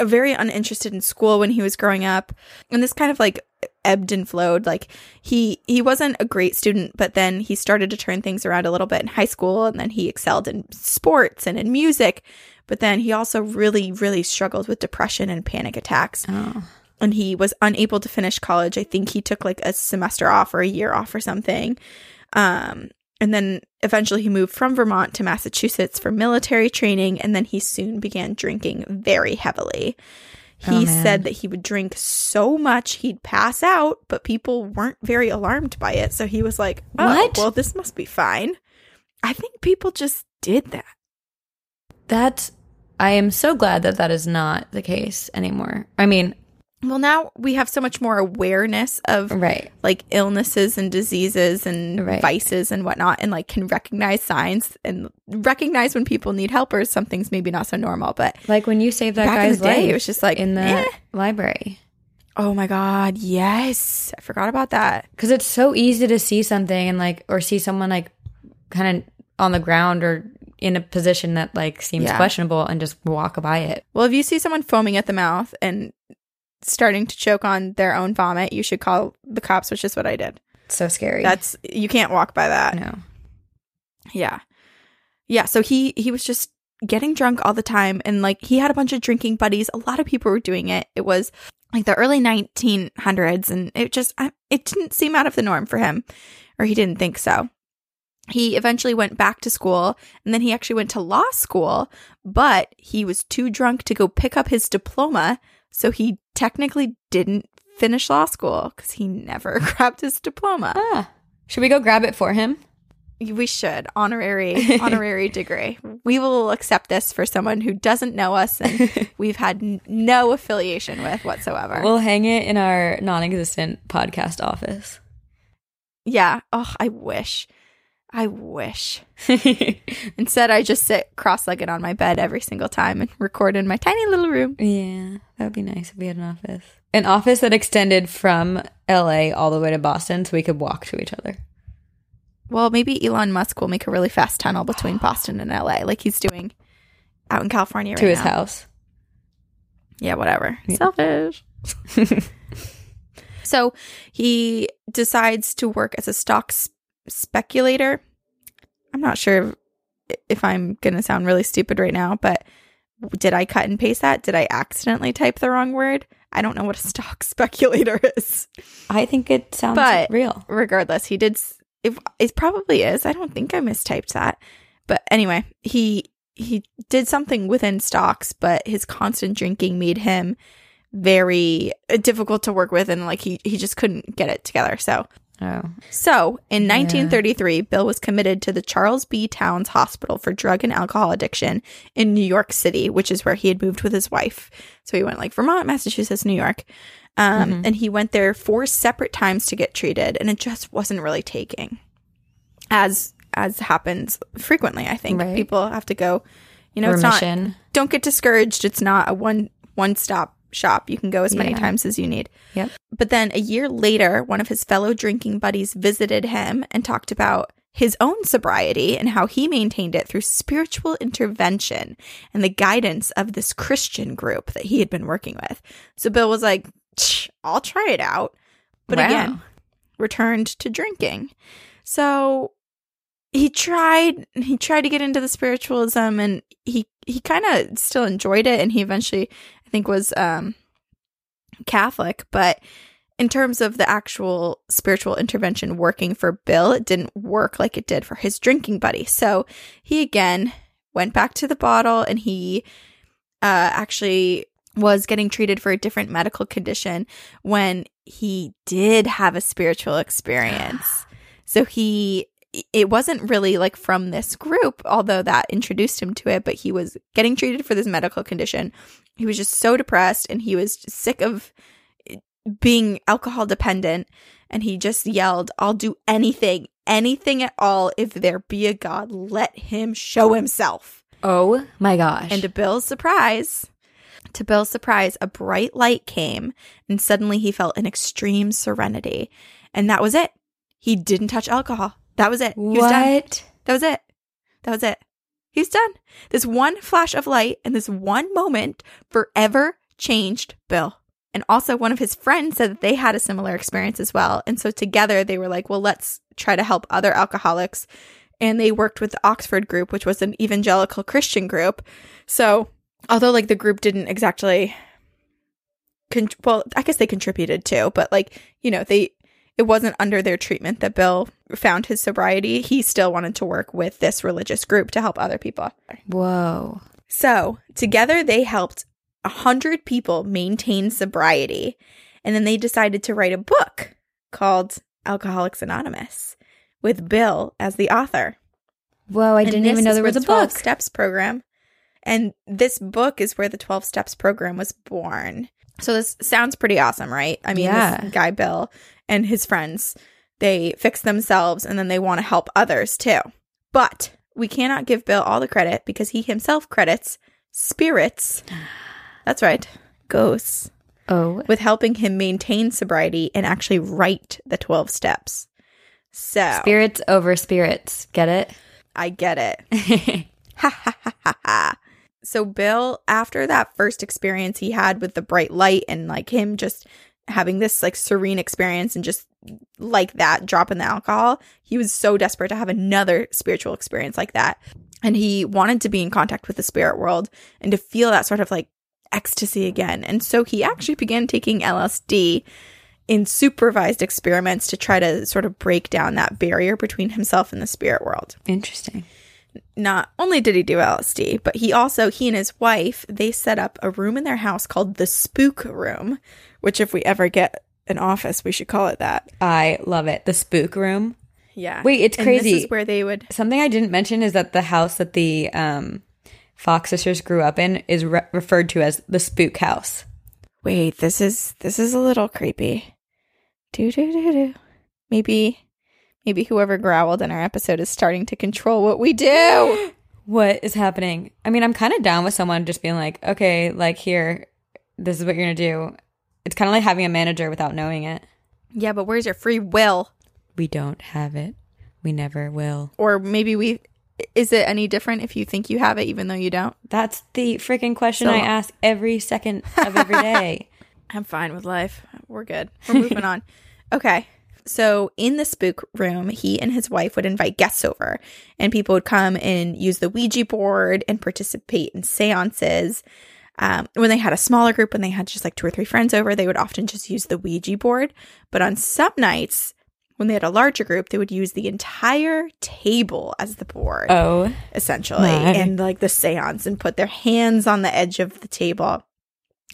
Speaker 1: very uninterested in school when he was growing up. And this kind of like ebbed and flowed. Like he he wasn't a great student, but then he started to turn things around a little bit in high school and then he excelled in sports and in music. But then he also really, really struggled with depression and panic attacks
Speaker 2: Oh.
Speaker 1: And he was unable to finish college. I think he took like a semester off or a year off or something. Um, and then eventually he moved from Vermont to Massachusetts for military training, and then he soon began drinking very heavily.
Speaker 2: Oh,
Speaker 1: He
Speaker 2: man.
Speaker 1: said that he would drink so much he'd pass out, but people weren't very alarmed by it. So he was like, oh,
Speaker 2: What?
Speaker 1: well, this must be fine. I think people just did that.
Speaker 2: That I am so glad that that is not the case anymore. I mean,
Speaker 1: Well, now we have so much more awareness of
Speaker 2: right.
Speaker 1: like illnesses and diseases and
Speaker 2: Right.
Speaker 1: vices and whatnot and like can recognize signs and recognize when people need help or something's maybe not so normal but
Speaker 2: Like when you saved that guy's
Speaker 1: day
Speaker 2: life
Speaker 1: it was just like
Speaker 2: in the
Speaker 1: eh.
Speaker 2: library.
Speaker 1: oh my god yes i forgot about that
Speaker 2: Because it's so easy to see something and like, or see someone like kind of on the ground or in a position that like seems
Speaker 1: Yeah.
Speaker 2: questionable and just walk by it.
Speaker 1: well if you see someone foaming at the mouth and starting to choke on their own vomit you should call the cops which is what i did
Speaker 2: So scary.
Speaker 1: that's you can't walk by that
Speaker 2: no.
Speaker 1: Yeah. Yeah, so he he was just getting drunk all the time and like he had a bunch of drinking buddies. A lot of people were doing it. It was like the early 1900s and it just it didn't seem out of the norm for him or he didn't think so. He eventually went back to school and then he actually went to law school, but he was too drunk to go pick up his diploma. So he technically didn't finish law school because he never grabbed his diploma.
Speaker 2: Ah. Should we go grab it for him?
Speaker 1: We should honorary honorary degree. We will accept this for someone who doesn't know us and we've had n- no affiliation with whatsoever.
Speaker 2: We'll hang it in our non existent podcast office.
Speaker 1: yeah. Oh, I wish. I wish. Instead, I just sit cross-legged on my bed every single time and record in my tiny little room.
Speaker 2: Yeah, that would be nice if we had an office. An office that extended from LA all the way to Boston so we could walk to each other.
Speaker 1: Well, maybe Elon Musk will make a really fast tunnel between Boston and LA, like he's doing out in California right
Speaker 2: to his
Speaker 1: now.
Speaker 2: house.
Speaker 1: Yeah, whatever.
Speaker 2: Yeah.
Speaker 1: Selfish. so he decides to work as a stock speculator. I'm not sure if, if I'm going to sound really stupid right now, but did I cut and paste that? Did I accidentally type the wrong word? I don't know what a stock speculator is.
Speaker 2: I think it sounds
Speaker 1: But-
Speaker 2: real.
Speaker 1: regardless, he did. It, it probably is. I don't think I mistyped that. But anyway, he he did something within stocks, but his constant drinking made him very uh, difficult to work with, and like he he just couldn't get it together. So
Speaker 2: Oh.
Speaker 1: so in
Speaker 2: Yeah.
Speaker 1: 1933, Bill was committed to the Charles B. Towns Hospital for Drug and Alcohol Addiction in New York City, which is where he had moved with his wife. So he went like Vermont, Massachusetts, New York. Um,
Speaker 2: Mhm.
Speaker 1: And he went there four separate times to get treated, and it just wasn't really taking, as as happens frequently. I think
Speaker 2: Right.
Speaker 1: people have to go. You know, it's not. Don't get discouraged. It's not a one one stop shop. You can go as many
Speaker 2: Yeah.
Speaker 1: times as you need.
Speaker 2: Yep.
Speaker 1: But then a year later, one of his fellow drinking buddies visited him and talked about his own sobriety and how he maintained it through spiritual intervention and the guidance of this Christian group that he had been working with. So Bill was like, I'll try it out. But
Speaker 2: Wow.
Speaker 1: again, returned to drinking. So he tried he tried to get into the spiritualism and he he kind of still enjoyed it and he eventually I think was um Catholic, but in terms of the actual spiritual intervention working for Bill, it didn't work like it did for his drinking buddy. So he again went back to the bottle and he uh, actually was getting treated for a different medical condition when he did have a spiritual experience. So he it wasn't really like from this group, although that introduced him to it, but he was getting treated for this medical condition. He was just so depressed and he was sick of eh, being alcohol dependent and he just yelled, I'll do anything, anything at all if there be a God, let him show himself.
Speaker 2: Oh my gosh.
Speaker 1: And to Bill's surprise, to Bill's surprise, a bright light came and suddenly he felt an extreme serenity. And that was it. He didn't touch alcohol. That was it. He was done.
Speaker 2: what?
Speaker 1: That was it. That was it. He's done. This one flash of light and this one moment forever changed Bill. And also, one of his friends said that they had a similar experience as well. And so, together, they were like, well, let's try to help other alcoholics. And they worked with the Oxford group, which was an evangelical Christian group. So, although like the group didn't exactly, con- well, I guess they contributed too, but like, you know, they, it wasn't under their treatment that Bill found his sobriety. He still wanted to work with this religious group to help other people.
Speaker 2: Whoa.
Speaker 1: So, together they helped a 100 people maintain sobriety. And then they decided to write a book called Alcoholics Anonymous with Bill as the author.
Speaker 2: Whoa, I
Speaker 1: And
Speaker 2: didn't even know there was a
Speaker 1: the 12
Speaker 2: book.
Speaker 1: steps program. And this book is where the 12 steps program was born. So this sounds pretty awesome, right? I mean,
Speaker 2: Yeah.
Speaker 1: this guy Bill and his friends, they fix themselves and then they want to help others too. But we cannot give Bill all the credit because he himself credits spirits. That's right. Ghosts
Speaker 2: Oh.
Speaker 1: with helping him maintain sobriety and actually write the 12 steps. So,
Speaker 2: Spirits over spirits. Get it?
Speaker 1: I get it. Ha ha ha ha ha. So Bill, after that first experience he had with the bright light and like him just having this like serene experience and just like that dropping the alcohol, he was so desperate to have another spiritual experience like that. And he wanted to be in contact with the spirit world and to feel that sort of like ecstasy again. And so he actually began taking LSD in supervised experiments to try to sort of break down that barrier between himself and the spirit world.
Speaker 2: Interesting.
Speaker 1: not only did he do LSD, but he also he and his wife they set up a room in their house called the Spook Room, which if we ever get an office, we should call it that.
Speaker 2: I love it. The spook room.
Speaker 1: Yeah.
Speaker 2: Wait, it's
Speaker 1: And
Speaker 2: crazy.
Speaker 1: this is where they would.
Speaker 2: Something I didn't mention is that the house that the um, Fox sisters grew up in is re- referred to as the spook house.
Speaker 1: Wait, this is this is a little creepy. Do do do do. Maybe, maybe whoever growled in our episode is starting to control what we do.
Speaker 2: What is happening? I mean, I'm kind of down with someone just being like, okay, like here, this is what you're gonna do. It's kind of like having a manager without knowing it.
Speaker 1: yeah, but where's your free will?
Speaker 2: We don't have it. We never will.
Speaker 1: Or maybe we. Is it any different if you think you have it, even though you don't?
Speaker 2: That's the freaking question
Speaker 1: So-
Speaker 2: I ask every second of every day.
Speaker 1: I'm fine with life. We're good. We're moving on. Okay. So in the spook room, he and his wife would invite guests over, and people would come and use the Ouija board and participate in seances. Um, when they had a smaller group, when they had just like two or three friends over, they would often just use the Ouija board. But on some nights, when they had a larger group, they would use the entire table as the board
Speaker 2: oh,
Speaker 1: essentially,
Speaker 2: My.
Speaker 1: and like the seance and put their hands on the edge of the table.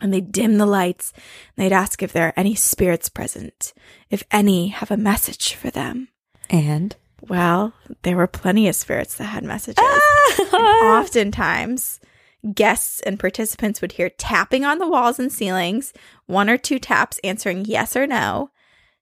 Speaker 1: And they'd dim the lights. And they'd ask if there are any spirits present, if any have a message for them.
Speaker 2: and
Speaker 1: Well, there were plenty of spirits that had messages. Oftentimes, guests and participants would hear tapping on the walls and ceilings, one or two taps answering yes or no.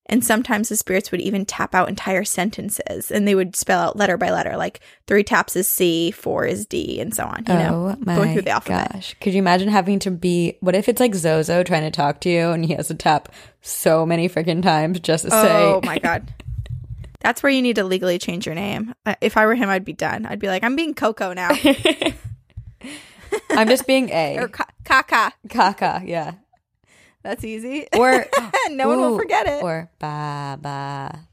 Speaker 1: And sometimes the spirits would even tap out entire sentences and they would spell out letter by letter, like three taps is C, four is D, and so on, you know,
Speaker 2: oh my
Speaker 1: going through the alphabet.
Speaker 2: gosh. Could you imagine having to be what if it's like Zozo trying to talk to you and he has to tap so many freaking times just to
Speaker 1: Oh
Speaker 2: say Oh
Speaker 1: my God. That's where you need to legally change your name. Uh, If I were him, I'd be done. I'd be like, I'm being Coco now.
Speaker 2: I'm just being A.
Speaker 1: or Ka- Kaka.
Speaker 2: Kaka, yeah.
Speaker 1: That's easy.
Speaker 2: Or
Speaker 1: no one will forget it.
Speaker 2: Or Baba.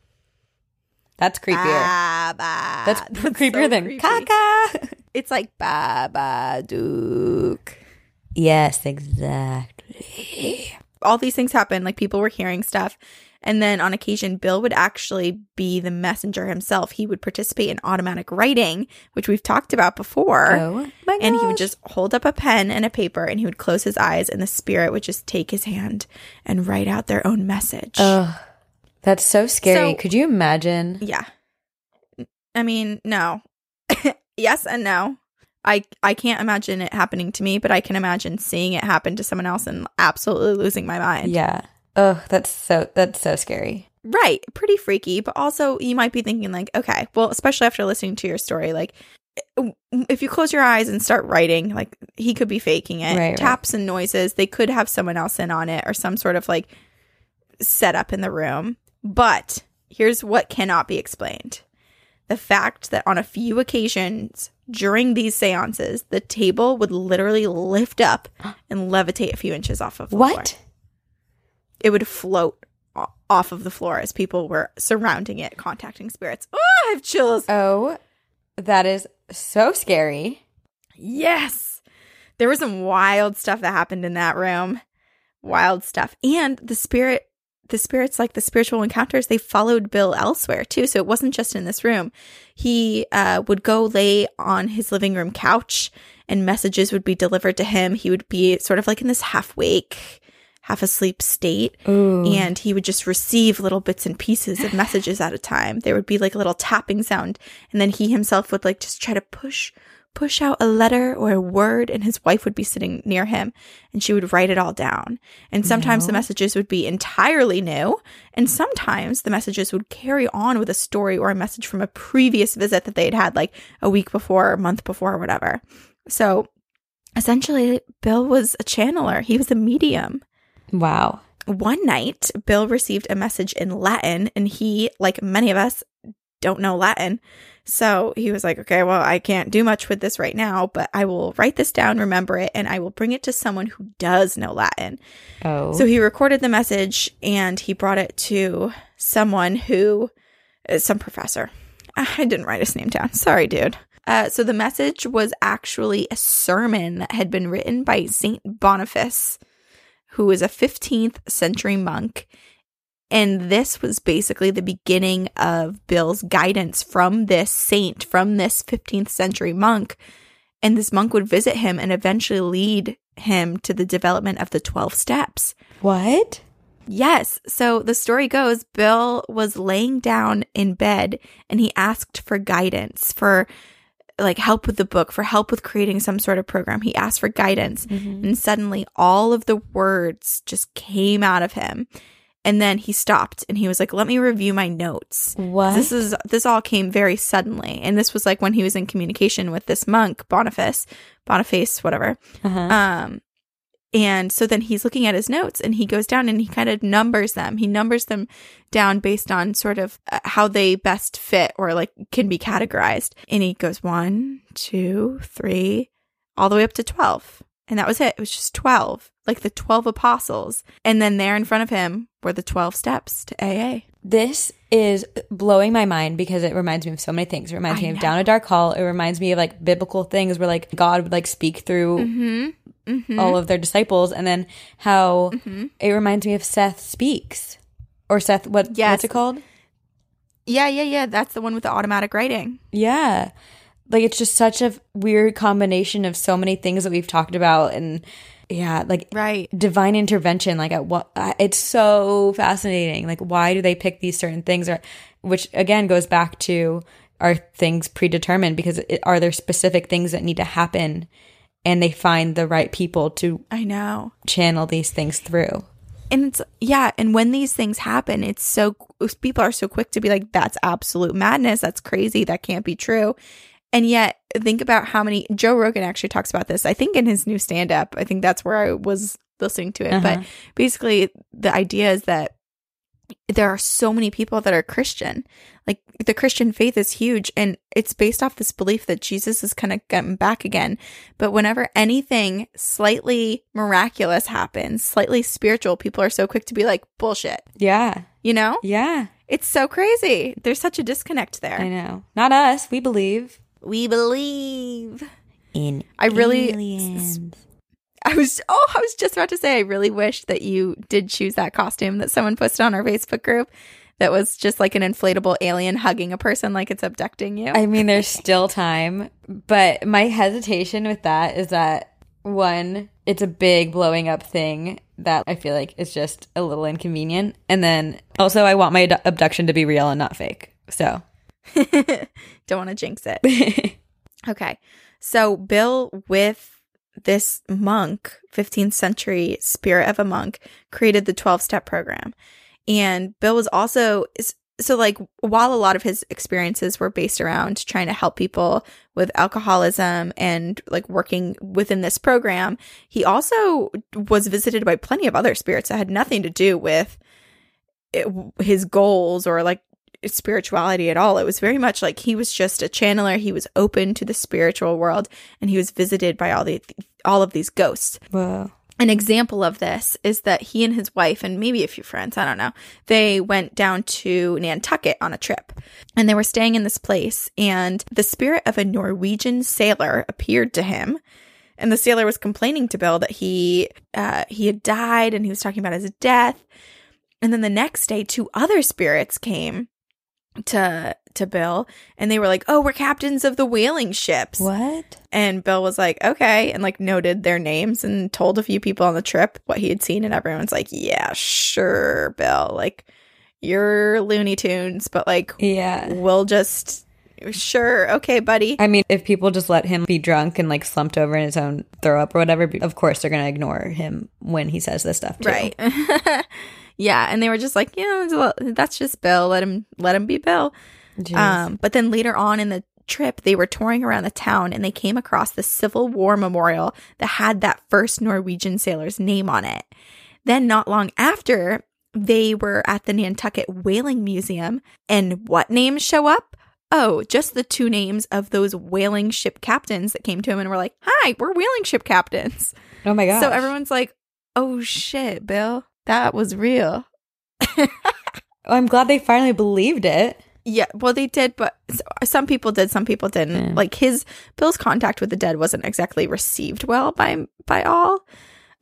Speaker 2: That's creepier.
Speaker 1: Baba.
Speaker 2: That's, creepier
Speaker 1: so
Speaker 2: than
Speaker 1: creepy.
Speaker 2: Kaka.
Speaker 1: It's like Babadook.
Speaker 2: yes, exactly.
Speaker 1: All these things happen. Like people were hearing stuff. And then on occasion, Bill would actually be the messenger himself. He would participate in automatic writing, which we've talked about before.
Speaker 2: Oh my
Speaker 1: and he would just hold up a pen and a paper and he would close his eyes and the spirit would just take his hand and write out their own message.
Speaker 2: Ugh, that's so scary.
Speaker 1: So-
Speaker 2: Could you imagine?
Speaker 1: yeah. I mean, no. yes and no. I I can't imagine it happening to me, but I can imagine seeing it happen to someone else and absolutely losing my mind.
Speaker 2: Yeah. Oh, that's so that's so scary.
Speaker 1: Right. Pretty freaky, but also you might be thinking like, okay, well, especially after listening to your story, like eh, if you close your eyes and start writing, like he could be faking it.
Speaker 2: Right, right.
Speaker 1: Taps and noises, they could have someone else in on it or some sort of like setup in the room. But here's what cannot be explained. The fact that on a few occasions during these seances, the table would literally lift up and levitate a few inches off of the floor
Speaker 2: What?
Speaker 1: It would float off of the floor as people were surrounding it, contacting spirits. Oh, I have chills.
Speaker 2: Oh, that is so scary.
Speaker 1: Yes. There was some wild stuff that happened in that room. Wild stuff. And the spirit, the spirits, like the spiritual encounters, they followed Bill elsewhere too. So it wasn't just in this room. He uh, would go lay on his living room couch and messages would be delivered to him. He would be sort of like in this half wake, half asleep state.
Speaker 2: Ooh.
Speaker 1: and he would just receive little bits and pieces of messages at a time. There would be like a little tapping sound, and then he himself would like just try to push push out a letter or a word and his wife would be sitting near him and she would write it all down. And sometimes the messages would be entirely new and sometimes the messages would carry on with a story or a message from a previous visit that they had had like a week before or a month before or whatever. So essentially Bill was a channeler. He was a medium
Speaker 2: wow.
Speaker 1: one night, Bill received a message in Latin, and he, like many of us, don't know Latin. So he was like, okay, well, I can't do much with this right now, but I will write this down, remember it, and I will bring it to someone who does know Latin.
Speaker 2: Oh.
Speaker 1: So he recorded the message and he brought it to someone who, uh, some professor. I didn't write his name down. Sorry, dude. Uh, so the message was actually a sermon that had been written by Saint Boniface, who was a 15th century monk. And this was basically the beginning of Bill's guidance from this saint, from this 15th century monk. And this monk would visit him and eventually lead him to the development of the 12 steps.
Speaker 2: What?
Speaker 1: Yes. So the story goes Bill was laying down in bed and he asked for guidance, for like help with the book, for help with creating some sort of program. He asked for guidance.
Speaker 2: Mm-hmm.
Speaker 1: And suddenly all of the words just came out of him. And then he stopped and he was like, let me review my notes.
Speaker 2: What?
Speaker 1: This is this all came very suddenly. And this was like when he was in communication with this monk, Boniface, Boniface, whatever.
Speaker 2: uh-huh.
Speaker 1: Um, and so then he's looking at his notes and he goes down and he kind of numbers them. He numbers them down based on sort of uh, how they best fit or like can be categorized. And he goes one, two, three, all the way up to 12. And that was it. It was just 12, like the 12 apostles. And then there in front of him were the 12 steps to AA.
Speaker 2: This is blowing my mind because it reminds me of so many things. It reminds
Speaker 1: I
Speaker 2: me of
Speaker 1: know.
Speaker 2: Down a Dark Hall. It reminds me of like biblical things where like God would like speak through
Speaker 1: Mm-hmm. Mm-hmm.
Speaker 2: all of their disciples, and then how
Speaker 1: mm-hmm.
Speaker 2: it reminds me of Seth speaks or Seth. What?
Speaker 1: Yes.
Speaker 2: What's it called?
Speaker 1: Yeah, yeah, yeah. That's the one with the automatic writing.
Speaker 2: Yeah. Like it's just such a weird combination of so many things that we've talked about and yeah, like
Speaker 1: Right.
Speaker 2: divine intervention like at what it's so fascinating. Like why do they pick these certain things or which again goes back to are things predetermined because it, are there specific things that need to happen and they find the right people to
Speaker 1: I know.
Speaker 2: channel these things through.
Speaker 1: And it's yeah, and when these things happen, it's so people are so quick to be like, "That's absolute madness. That's crazy. That can't be true." And yet, think about how many Joe Rogan actually talks about this. I think in his new stand up. I think that's where I was listening to it. But
Speaker 2: Uh-huh.
Speaker 1: basically, the idea is that there are so many people that are Christian. Like the Christian faith is huge, and it's based off this belief that Jesus is kind of getting back again. But whenever anything slightly miraculous happens, slightly spiritual, people are so quick to be like, bullshit.
Speaker 2: Yeah.
Speaker 1: You know?
Speaker 2: Yeah.
Speaker 1: It's so crazy. There's such a disconnect there.
Speaker 2: I know. Not us. We believe
Speaker 1: We believe.
Speaker 2: in
Speaker 1: I really-
Speaker 2: aliens.
Speaker 1: I was oh, I was just about to say I really wish that you did choose that costume that someone posted on our Facebook group that was just like an inflatable alien hugging a person like it's abducting you.
Speaker 2: I mean, there's still time, but my hesitation with that is that one, it's a big blowing up thing that I feel like is just a little inconvenient. And then also, I want my ad- abduction to be real and not fake. So,
Speaker 1: Don't want to jinx it. Okay. So Bill with this monk, 15th century spirit of a monk, created the 12 step program. And Bill was also so like while a lot of his experiences were based around trying to help people with alcoholism and like working within this program, he also was visited by plenty of other spirits that had nothing to do with it, his goals or like spirituality at all. It was very much like he was just a channeler. He was open to the spiritual world and he was visited by all the all of these ghosts.
Speaker 2: whoa.
Speaker 1: An example of this is that he and his wife and maybe a few friends, I don't know, they went down to Nantucket on a trip and they were staying in this place and the spirit of a Norwegian sailor appeared to him. And the sailor was complaining to Bill that he uh, he had died and he was talking about his death. And then the next day, two other spirits came to to Bill and they were like, "Oh, we're captains of the whaling ships."
Speaker 2: What?
Speaker 1: And Bill was like, "Okay," and like noted their names and told a few people on the trip what he had seen and everyone's like, "Yeah, sure, Bill. Like you're Looney Tunes, but like
Speaker 2: Yeah.
Speaker 1: we'll just sure, okay, buddy."
Speaker 2: I mean, if people just let him be drunk and like slumped over in his own throw up or whatever, of course they're going to ignore him when he says this stuff too.
Speaker 1: Right. yeah, and they were just like, "Yeah, that's just Bill. Let him let him be Bill."
Speaker 2: Jeez.
Speaker 1: Um, but then later on in the trip, they were touring around the town and they came across the Civil War memorial that had that first Norwegian sailor's name on it. Then, not long after, they were at the Nantucket Whaling Museum, and what names show up? Oh, just the two names of those whaling ship captains that came to him and were like, Hi, we're whaling ship captains.
Speaker 2: oh my god.
Speaker 1: So everyone's like, Oh shit, Bill, that was real.
Speaker 2: I'm glad they finally believed it.
Speaker 1: Yeah, well, they did, but some people did, some people didn't.
Speaker 2: Yeah.
Speaker 1: Like his Bill's contact with the dead wasn't exactly received well by by all.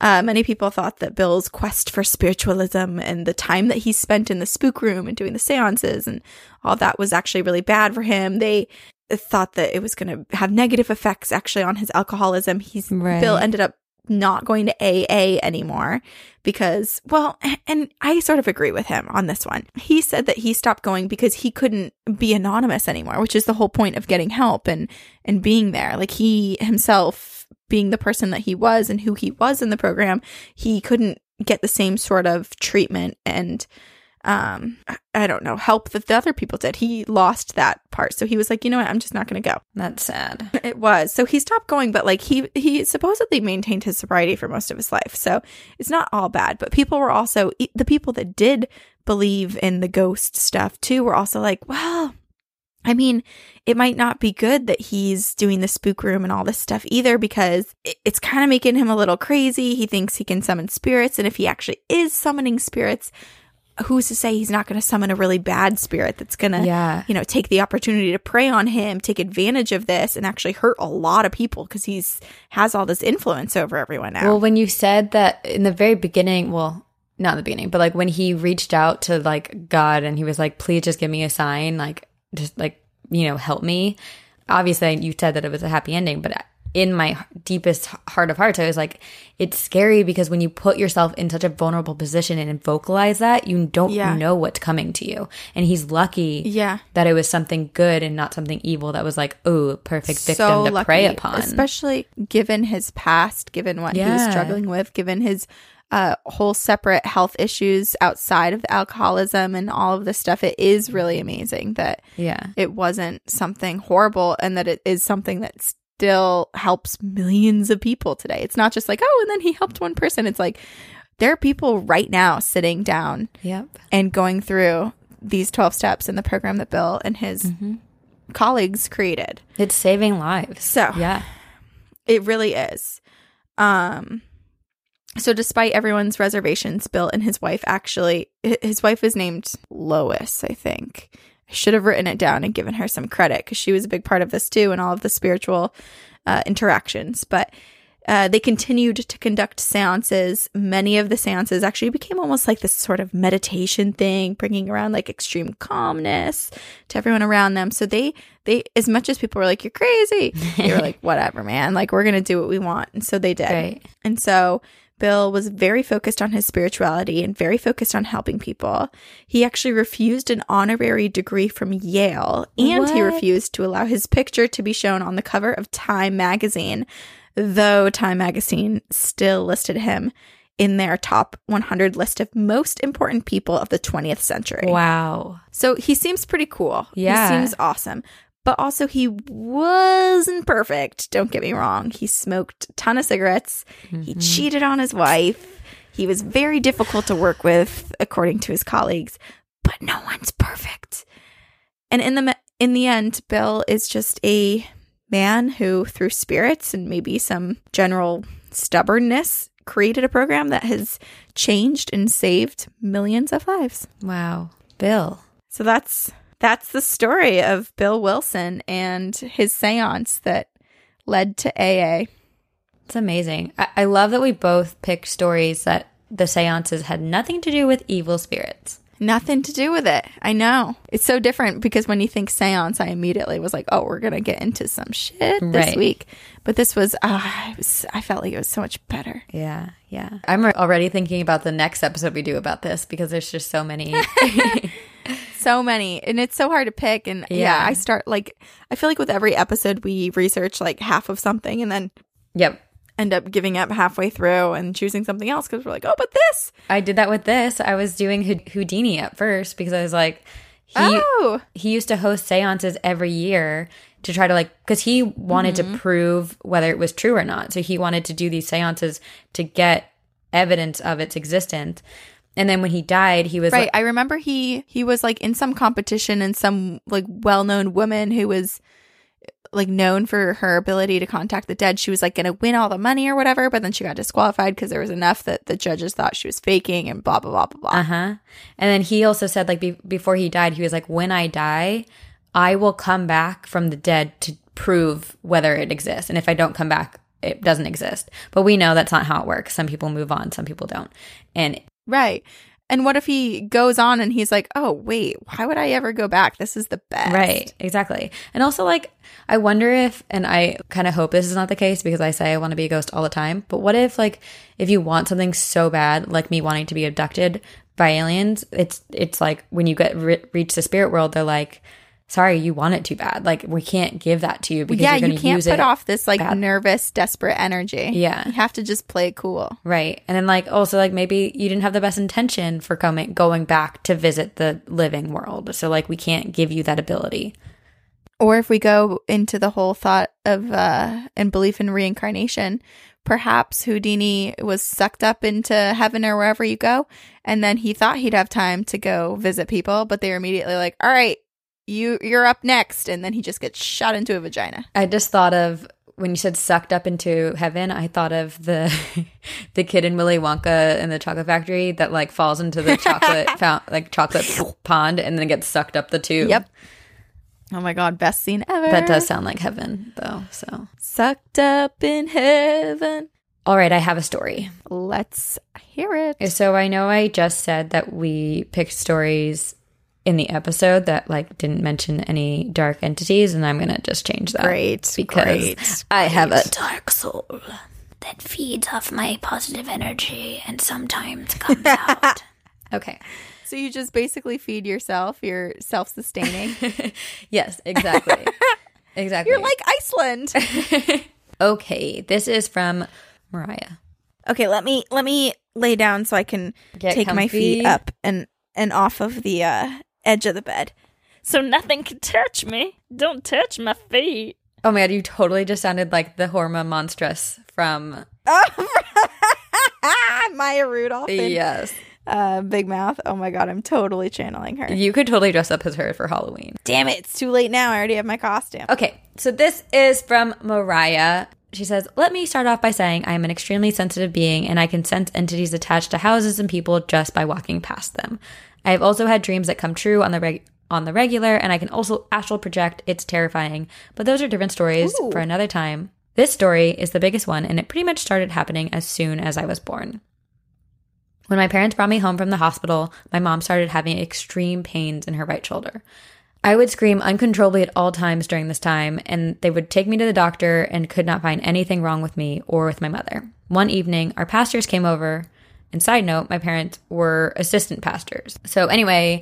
Speaker 1: Uh, many people thought that Bill's quest for spiritualism and the time that he spent in the spook room and doing the seances and all that was actually really bad for him. They thought that it was going to have negative effects actually on his alcoholism. He's
Speaker 2: Right.
Speaker 1: Bill ended up not going to AA anymore because, well, and I sort of agree with him on this one. He said that he stopped going because he couldn't be anonymous anymore, which is the whole point of getting help and and being there. Like he himself being the person that he was and who he was in the program, he couldn't get the same sort of treatment and um I- don't know, help that the other people did. He lost that part. So he was like, "You know what? I'm just not going to go."
Speaker 2: That's sad.
Speaker 1: It was. So he stopped going, but like he he supposedly maintained his sobriety for most of his life. So it's not all bad, but people were also the people that did believe in the ghost stuff too were also like, well, I mean, it might not be good that he's doing the spook room and all this stuff either because it's kind of making him a little crazy. He thinks he can summon spirits, and if he actually is summoning spirits, who's to say he's not going to summon a really bad spirit that's going to
Speaker 2: Yeah.
Speaker 1: you know, take the opportunity to prey on him, take advantage of this, and actually hurt a lot of people because he's has all this influence over everyone now.
Speaker 2: Well, when you said that in the very beginning, well, not in the beginning, but like when he reached out to like God and he was like, please just give me a sign, like, just like, you know, help me. Obviously, you said that it was a happy ending, but in my deepest heart of hearts, I was like, it's scary because when you put yourself in such a vulnerable position and vocalize that, you don't
Speaker 1: Yeah.
Speaker 2: know what's coming to you. And he's lucky
Speaker 1: yeah,
Speaker 2: that it was something good and not something evil that was like, oh, perfect victim to prey upon.
Speaker 1: especially given his past, given what he was struggling with, given his uh, whole separate health issues outside of the alcoholism and all of this stuff. It is really amazing that
Speaker 2: yeah.
Speaker 1: it wasn't something horrible and that it is something that still helps millions of people today. It's not just like, oh, and then he helped one person. It's like there are people right now sitting down
Speaker 2: Yep.
Speaker 1: and going through these 12 steps in the program that Bill and his colleagues created.
Speaker 2: It's saving lives.
Speaker 1: So,
Speaker 2: Yeah.
Speaker 1: it really is. Um so despite everyone's reservations, Bill and his wife actually his wife is named Lois, I think. I should have written it down and given her some credit cuz she was a big part of this too and all of the spiritual uh, interactions, but uh, they continued to conduct seances. Many of the seances actually became almost like this sort of meditation thing, bringing around like extreme calmness to everyone around them. So they, they, as much as people were like, "You're crazy," they were like, "Whatever, man. Like we're gonna do what we want." And so they did.
Speaker 2: Right.
Speaker 1: And so Bill was very focused on his spirituality and very focused on helping people. He actually refused an honorary degree from Yale and he refused to allow his picture to be shown on the cover of Time magazine, though Time magazine still listed him in their top 100 list of most important people of the 20th century.
Speaker 2: Wow.
Speaker 1: So he seems pretty cool.
Speaker 2: Yeah.
Speaker 1: He seems awesome. But also, he wasn't perfect. Don't get me wrong. He smoked a ton of cigarettes. He mm-hmm. cheated on his wife. He was very difficult to work with, according to his colleagues. But no one's perfect. And in the in the end, Bill is just a man who, through spirits and maybe some general stubbornness, created a program that has changed and saved millions of lives.
Speaker 2: Wow. Bill.
Speaker 1: So that's that's the story of Bill Wilson and his seance that led to AA.
Speaker 2: It's amazing. I, I love that we both picked stories that the seances had nothing to do with evil spirits.
Speaker 1: Nothing to do with it. I know. It's so different because when you think seance, I immediately was like, oh, we're going to get into some shit this
Speaker 2: Right.
Speaker 1: week. But this was, uh, was, I felt like it was so much better.
Speaker 2: Yeah. Yeah. I'm already thinking about the next episode we do about this because there's just so many.
Speaker 1: So many. And it's so hard to pick. And yeah.
Speaker 2: Yeah.
Speaker 1: I start like, I feel like with every episode, we research like half of something and then
Speaker 2: yep.
Speaker 1: end up giving up halfway through and choosing something else because we're like, oh, but this.
Speaker 2: I did that with this. I was doing Houdini at first because I was like, he
Speaker 1: oh.
Speaker 2: he used to host seances every year to try to like because he wanted
Speaker 1: Mm-hmm.
Speaker 2: to prove whether it was true or not. So he wanted to do these seances to get evidence of its existence. And then when he died, he was
Speaker 1: Right.
Speaker 2: like,
Speaker 1: I remember he he was like in some competition and some like well-known woman who was like known for her ability to contact the dead. She was like going to win all the money or whatever, but then she got disqualified because there was enough that the judges thought she was faking and blah blah blah blah blah.
Speaker 2: Uh huh. And then he also said, like, be- before he died, he was like, when I die, I will come back from the dead to prove whether it exists. And if I don't come back, it doesn't exist. But we know that's not how it works. Some people move on, some people don't. And
Speaker 1: Right. And what if he goes on and he's like, oh, wait, why would I ever go back? This is the best.
Speaker 2: Right, exactly. And also, like, I wonder if, and I kind of hope this is not the case because I say I want to be a ghost all the time, but what if, like, if you want something so bad, like me wanting to be abducted by aliens, it's, it's like when you get re- reach the spirit world, they're like, sorry, you want it too bad. Like, we can't give that to you because
Speaker 1: yeah,
Speaker 2: you're going
Speaker 1: you can't put off this like
Speaker 2: bad.
Speaker 1: nervous, desperate energy.
Speaker 2: Yeah.
Speaker 1: You have to just play cool.
Speaker 2: Right. And then like also like maybe you didn't have the best intention for coming going back to visit the living world. So like we can't give you that ability.
Speaker 1: Or if we go into the whole thought of uh and belief in reincarnation, perhaps Houdini was sucked up into heaven or wherever you go, and then he thought he'd have time to go visit people, but they were immediately like, All right, you you're up next, and then he just gets shot into a vagina.
Speaker 2: I just thought of when you said sucked up into heaven, I thought of the the kid in Willy Wonka in the chocolate factory that like falls into the chocolate fount, like chocolate pond and then gets sucked up the tube.
Speaker 1: Yep. Oh my god, best scene ever.
Speaker 2: That does sound like heaven though. So
Speaker 1: sucked up in heaven.
Speaker 2: all right, I have a story.
Speaker 1: Let's hear it.
Speaker 2: So I know I just said that we picked stories in the episode that like didn't mention any dark entities, and I'm gonna just change that.
Speaker 1: Great,
Speaker 2: because
Speaker 1: great,
Speaker 2: I have a dark soul that feeds off my positive energy and sometimes comes out. okay.
Speaker 1: So you just basically feed yourself. You're self-sustaining.
Speaker 2: Yes, exactly. exactly.
Speaker 1: You're like Iceland.
Speaker 2: okay. This is from Mariah.
Speaker 1: okay, let me let me lay down so I can
Speaker 2: Get
Speaker 1: take my feet up and and off of the uh, edge of the bed.
Speaker 3: So nothing can touch me. Don't touch my feet.
Speaker 2: Oh my god, you totally just sounded like the Hormone Monstress from
Speaker 1: Maya Rudolph. and,
Speaker 2: Yes.
Speaker 1: Uh, Big Mouth. Oh my god, I'm totally channeling her.
Speaker 2: You could totally dress up as her for Halloween.
Speaker 1: Damn it, it's too late now. I already have my costume.
Speaker 2: Okay, so this is from Mariah. She says, Let me start off by saying I am an extremely sensitive being and I can sense entities attached to houses and people just by walking past them. I have also had dreams that come true on the reg- on the regular, and I can also astral project. It's terrifying, but those are different stories
Speaker 1: Ooh.
Speaker 2: for another time. This story is the biggest one, and it pretty much started happening as soon as I was born. When my parents brought me home from the hospital, my mom started having extreme pains in her right shoulder. I would scream uncontrollably at all times during this time, and they would take me to the doctor and could not find anything wrong with me or with my mother. One evening, our pastors came over, and side note, my parents were assistant pastors. So, anyway,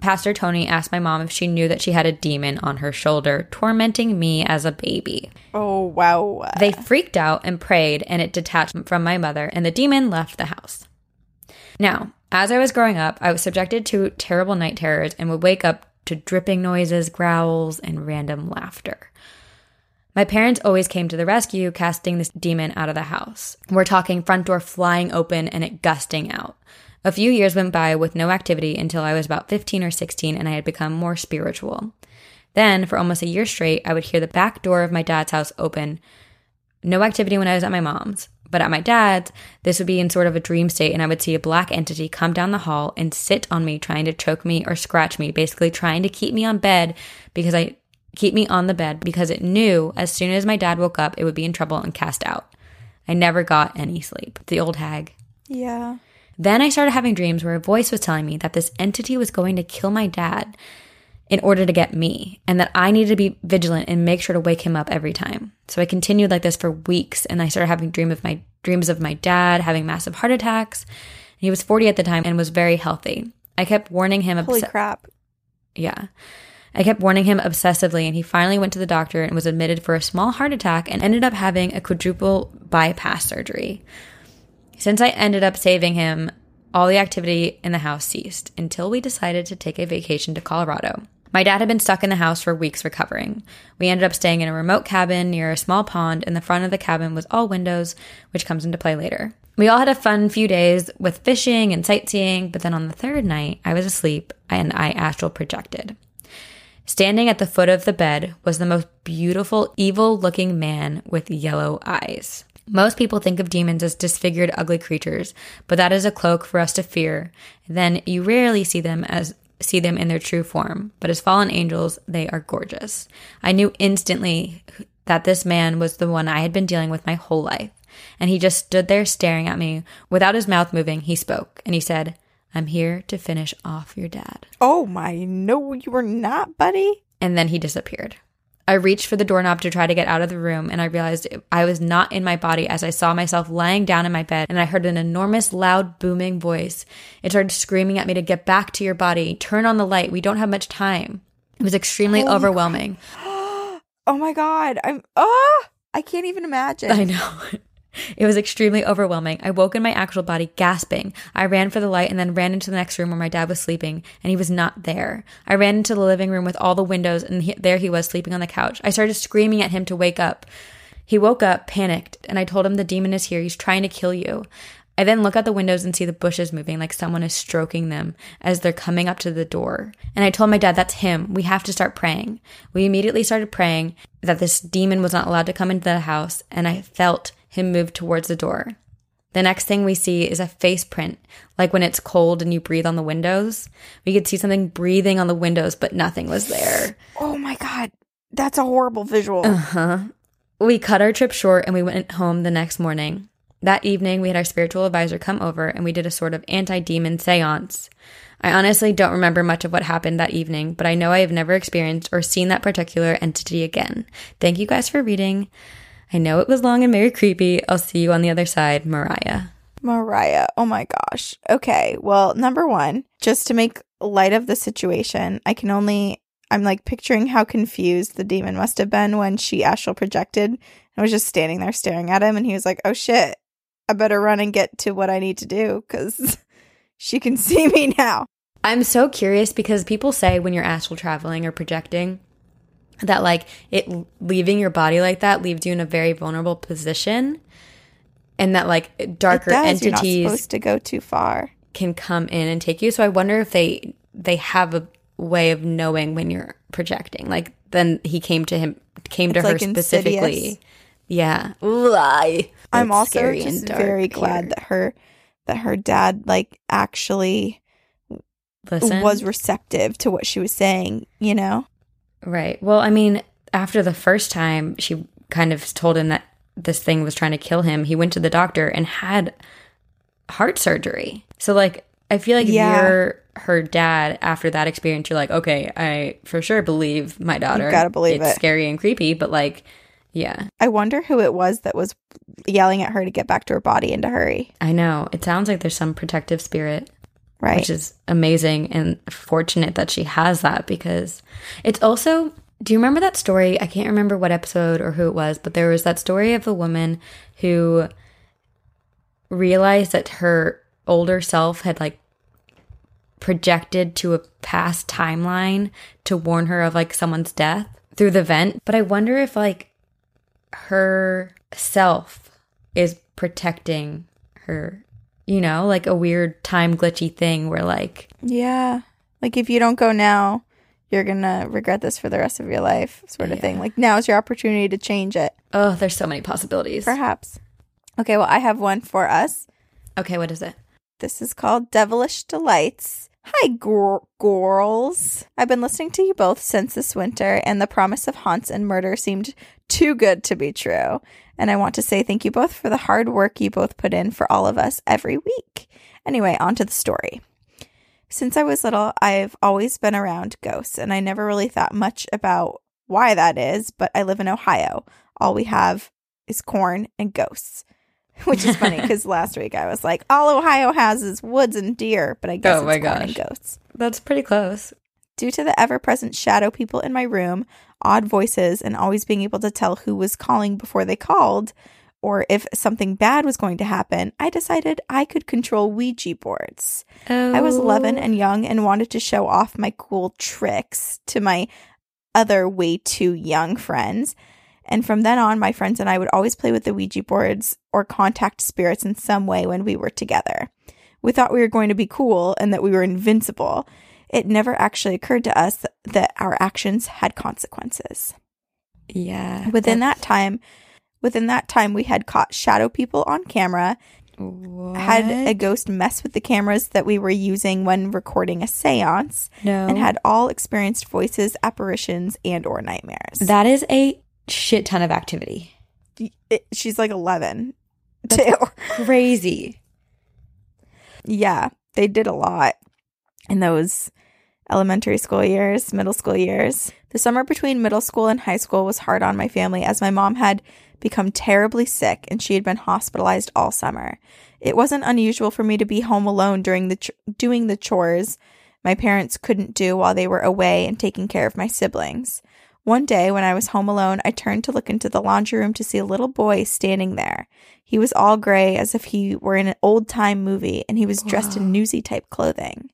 Speaker 2: Pastor Tony asked my mom if she knew that she had a demon on her shoulder, tormenting me as a baby.
Speaker 1: Oh wow.
Speaker 2: They freaked out and prayed, and it detached from my mother, and the demon left the house. Now, as I was growing up, I was subjected to terrible night terrors and would wake up to dripping noises, growls, and random laughter. My parents always came to the rescue, casting this demon out of the house. We're talking front door flying open and it gusting out. A few years went by with no activity until I was about 15 or 16 and I had become more spiritual. Then, for almost a year straight, I would hear the back door of my dad's house open. No activity when I was at my mom's, but at my dad's, this would be in sort of a dream state, and I would see a black entity come down the hall and sit on me, trying to choke me or scratch me, basically trying to keep me on bed because I keep me on the bed because it knew as soon as my dad woke up, it would be in trouble and cast out. I never got any sleep. The old hag.
Speaker 1: yeah.
Speaker 2: Then I started having dreams where a voice was telling me that this entity was going to kill my dad in order to get me, and that I needed to be vigilant and make sure to wake him up every time. So I continued like this for weeks, and I started having dream of my dreams of my dad having massive heart attacks. He was 40 at the time and was very healthy. I kept warning him.
Speaker 1: Holy
Speaker 2: obs-
Speaker 1: crap.
Speaker 2: yeah. I kept warning him obsessively, and he finally went to the doctor and was admitted for a small heart attack and ended up having a quadruple bypass surgery. Since I ended up saving him, all the activity in the house ceased until we decided to take a vacation to Colorado. My dad had been stuck in the house for weeks recovering. We ended up staying in a remote cabin near a small pond, and the front of the cabin was all windows, which comes into play later. We all had a fun few days with fishing and sightseeing, but then on the third night, I was asleep and I astral projected. Standing at the foot of the bed was the most beautiful, evil looking man with yellow eyes. Most people think of demons as disfigured, ugly creatures, but that is a cloak for us to fear. Then you rarely see them as see them in their true form, but as fallen angels, they are gorgeous. I knew instantly that this man was the one I had been dealing with my whole life. And he just stood there staring at me. Without his mouth moving, he spoke and he said, I'm here to finish off your dad.
Speaker 1: Oh my, no, you were not, buddy.
Speaker 2: And then he disappeared. I reached for the doorknob to try to get out of the room, and I realized I was not in my body as I saw myself lying down in my bed, and I heard an enormous, loud, booming voice. It started screaming at me to get back to your body, turn on the light. We don't have much time. It was extremely overwhelming.
Speaker 1: Oh my god, I'm oh, I can't even imagine.
Speaker 2: I know. It was extremely overwhelming. I woke in my actual body, gasping. I ran for the light and then ran into the next room where my dad was sleeping, and he was not there. I ran into the living room with all the windows, and he, there he was sleeping on the couch. I started screaming at him to wake up. He woke up, panicked, and I told him the demon is here. He's trying to kill you. I then look out the windows and see the bushes moving like someone is stroking them as they're coming up to the door. And I told my dad, that's him. We have to start praying. We immediately started praying that this demon was not allowed to come into the house, and I felt him move towards the door. The next thing we see is a face print, like when it's cold and you breathe on the windows. We could see something breathing on the windows, but nothing was there.
Speaker 1: Oh my god, that's a horrible visual.
Speaker 2: Uh huh. We cut our trip short and we went home the next morning. That evening, we had our spiritual advisor come over and we did a sort of anti demon seance. I honestly don't remember much of what happened that evening, but I know I have never experienced or seen that particular entity again. Thank you guys for reading. I know it was long and very creepy. I'll see you on the other side, Mariah.
Speaker 1: Mariah. Oh my gosh. Okay. Well, number one, just to make light of the situation, I can only, I'm like picturing how confused the demon must have been when she astral projected and was just standing there staring at him. And he was like, oh shit, I better run and get to what I need to do because she can see me now.
Speaker 2: I'm so curious because people say when you're astral traveling or projecting, that like it leaving your body like that leaves you in a very vulnerable position and that like darker
Speaker 1: it does. You're not
Speaker 2: entities
Speaker 1: supposed to go too far.
Speaker 2: can come in and take you so i wonder if they they have a way of knowing when you're projecting like then he came to him came to
Speaker 1: It's
Speaker 2: her
Speaker 1: like
Speaker 2: specifically
Speaker 1: Insidious.
Speaker 2: yeah lie
Speaker 1: I'm
Speaker 2: it's
Speaker 1: also just very glad that her that her dad like actually
Speaker 2: Listen.
Speaker 1: was receptive to what she was saying, you know?
Speaker 2: Right. Well, I mean, after the first time she kind of told him that this thing was trying to kill him, he went to the doctor and had heart surgery. So, like, I feel like
Speaker 1: Yeah.
Speaker 2: if you're her dad after that experience, you're like, okay, I for sure believe my daughter.
Speaker 1: gotta believe
Speaker 2: it's
Speaker 1: it.
Speaker 2: scary and creepy, but like, yeah,
Speaker 1: I wonder who it was that was yelling at her to get back to her body and to hurry.
Speaker 2: I know. It sounds like there's some protective spirit
Speaker 1: Right.
Speaker 2: which is amazing and fortunate that she has that because it's also do you remember that story i can't remember what episode or who it was but there was that story of the woman who realized that her older self had like projected to a past timeline to warn her of like someone's death through the vent but i wonder if like her self is protecting her you know like a weird time glitchy thing where like
Speaker 1: yeah. Like if you don't go now, you're to regret this for the rest of your life, sort of thing. Like now is your opportunity to change it,
Speaker 2: oh there's so many possibilities
Speaker 1: perhaps. Okay, well, I have one for us.
Speaker 2: okay what is it
Speaker 1: This is called Devilish Delights. Hi, gor- girls. I've been listening to you both since this winter, and the promise of haunts and murder seemed too good to be true. And I want to say thank you both for the hard work you both put in for all of us every week. Anyway, on to the story. Since I was little, I've always been around ghosts, and I never really thought much about why that is, but I live in Ohio. All we have is corn and ghosts. Which is funny because last week I was like, all Ohio has is woods and deer, but I guess
Speaker 2: Oh
Speaker 1: it's
Speaker 2: my gosh.
Speaker 1: ghosts.
Speaker 2: that's pretty close
Speaker 1: Due to the ever present shadow people in my room, odd voices, and always being able to tell who was calling before they called, or if something bad was going to happen, I decided I could control Ouija boards.
Speaker 2: oh
Speaker 1: I was 11 and young and wanted to show off my cool tricks to my other way too young friends. And from then on, my friends and I would always play with the Ouija boards or contact spirits in some way when we were together. We thought we were going to be cool and that we were invincible. It never actually occurred to us that, our actions had consequences.
Speaker 2: yeah
Speaker 1: Within that time, within that time we had caught shadow people on camera
Speaker 2: what?
Speaker 1: had a ghost mess with the cameras that we were using when recording a seance
Speaker 2: no
Speaker 1: and had all experienced voices apparitions and or nightmares
Speaker 2: that is a shit ton of activity.
Speaker 1: It- she's like 11 too.
Speaker 2: Crazy.
Speaker 1: Yeah, they did a lot in those elementary school years, middle school years. The summer between middle school and high school was hard on my family as my mom had become terribly sick and she had been hospitalized all summer. It wasn't unusual for me to be home alone during the ch- doing the chores my parents couldn't do while they were away and taking care of my siblings. One day, when I was home alone, I turned to look into the laundry room to see a little boy standing there. He was all gray as if he were in an old time movie and he was dressed in newsy type clothing.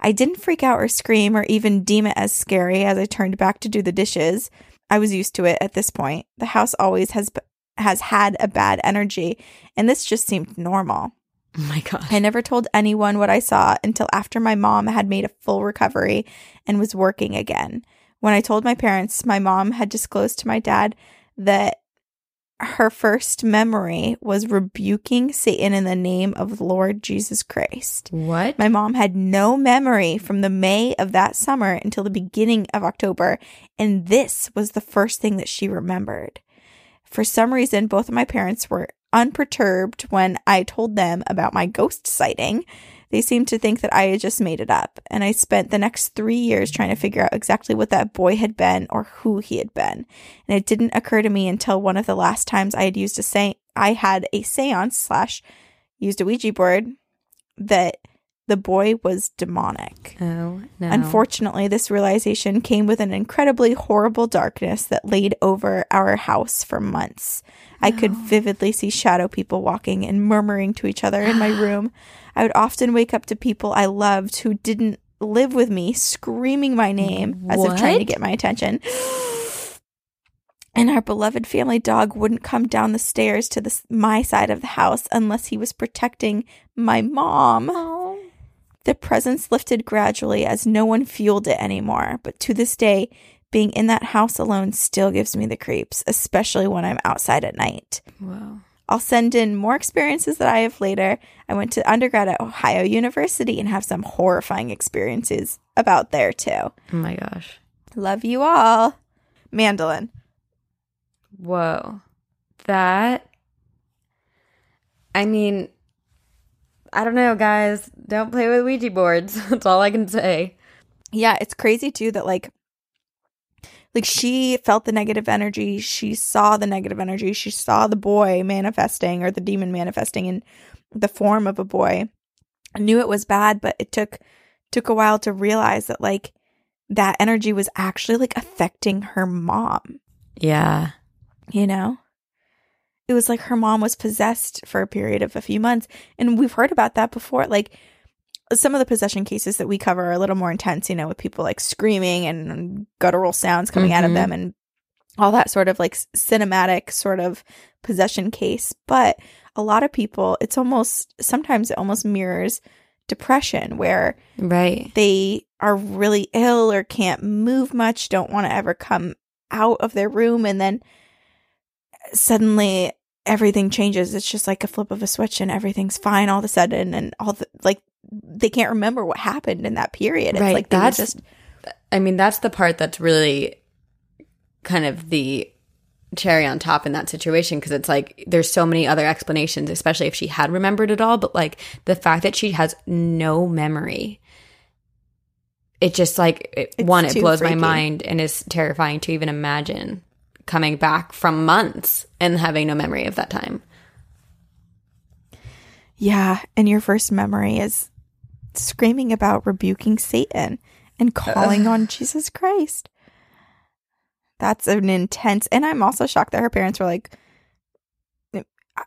Speaker 1: I didn't freak out or scream or even deem it as scary as I turned back to do the dishes. I was used to it at this point. The house always has has had a bad energy, and this just seemed normal.
Speaker 2: Oh my gosh.
Speaker 1: I never told anyone what I saw until after my mom had made a full recovery and was working again. When I told my parents, my mom had disclosed to my dad that her first memory was rebuking Satan in the name of Lord Jesus Christ.
Speaker 2: what?
Speaker 1: My mom had no memory from the May of that summer until the beginning of October, and this was the first thing that she remembered. For some reason, both of my parents were unperturbed when I told them about my ghost sighting. They seemed to think that I had just made it up, and I spent the next three years trying to figure out exactly what that boy had been or who he had been. And it didn't occur to me until one of the last times I had used a say I had a seance slash used a Ouija board that the boy was demonic.
Speaker 2: oh no.
Speaker 1: Unfortunately, this realization came with an incredibly horrible darkness that laid over our house for months. I could vividly see shadow people walking and murmuring to each other in my room. I would often wake up to people I loved who didn't live with me screaming my name as if trying to get my attention. And our beloved family dog wouldn't come down the stairs to the, my side of the house unless he was protecting my mom. The presence lifted gradually as no one fueled it anymore, but to this day, being in that house alone still gives me the creeps, especially when I'm outside at night.
Speaker 2: Whoa.
Speaker 1: I'll send in more experiences that I have later. I went to undergrad at Ohio University and have some horrifying experiences about there too.
Speaker 2: Oh my gosh.
Speaker 1: Love you all. Mandolin.
Speaker 2: Whoa. That I mean I don't know, guys. Don't play with Ouija boards. That's all I can say.
Speaker 1: Yeah, it's crazy too that like like she felt the negative energy, she saw the negative energy, she saw the boy manifesting or the demon manifesting in the form of a boy. I Knew it was bad, but it took took a while to realize that like that energy was actually like affecting her mom,
Speaker 2: Yeah.
Speaker 1: you know? It was like her mom was possessed for a period of a few months. And we've heard about that before. Like some of the possession cases that we cover are a little more intense, you know, with people like screaming and guttural sounds coming out of
Speaker 2: Mhm.
Speaker 1: them and all that sort of like cinematic sort of possession case. But a lot of people, it's almost sometimes it almost mirrors depression where
Speaker 2: Right.
Speaker 1: they are really ill or can't move much, don't want to ever come out of their room, and then suddenly everything changes. It's just like a flip of a switch and everything's fine all of a sudden, and all the like they can't remember what happened in that period. It's
Speaker 2: Right,
Speaker 1: like
Speaker 2: that's-
Speaker 1: just
Speaker 2: I mean, that's the part that's really kind of the cherry on top in that situation because it's like there's so many other explanations, especially if she had remembered it all. But like the fact that she has no memory, it just like it, one, it blows my mind and is terrifying to even imagine coming back from months and having no memory of that time.
Speaker 1: yeah. And your first memory is screaming about rebuking Satan and uh, calling on Jesus Christ. That's an intense. And I'm also shocked that her parents were like.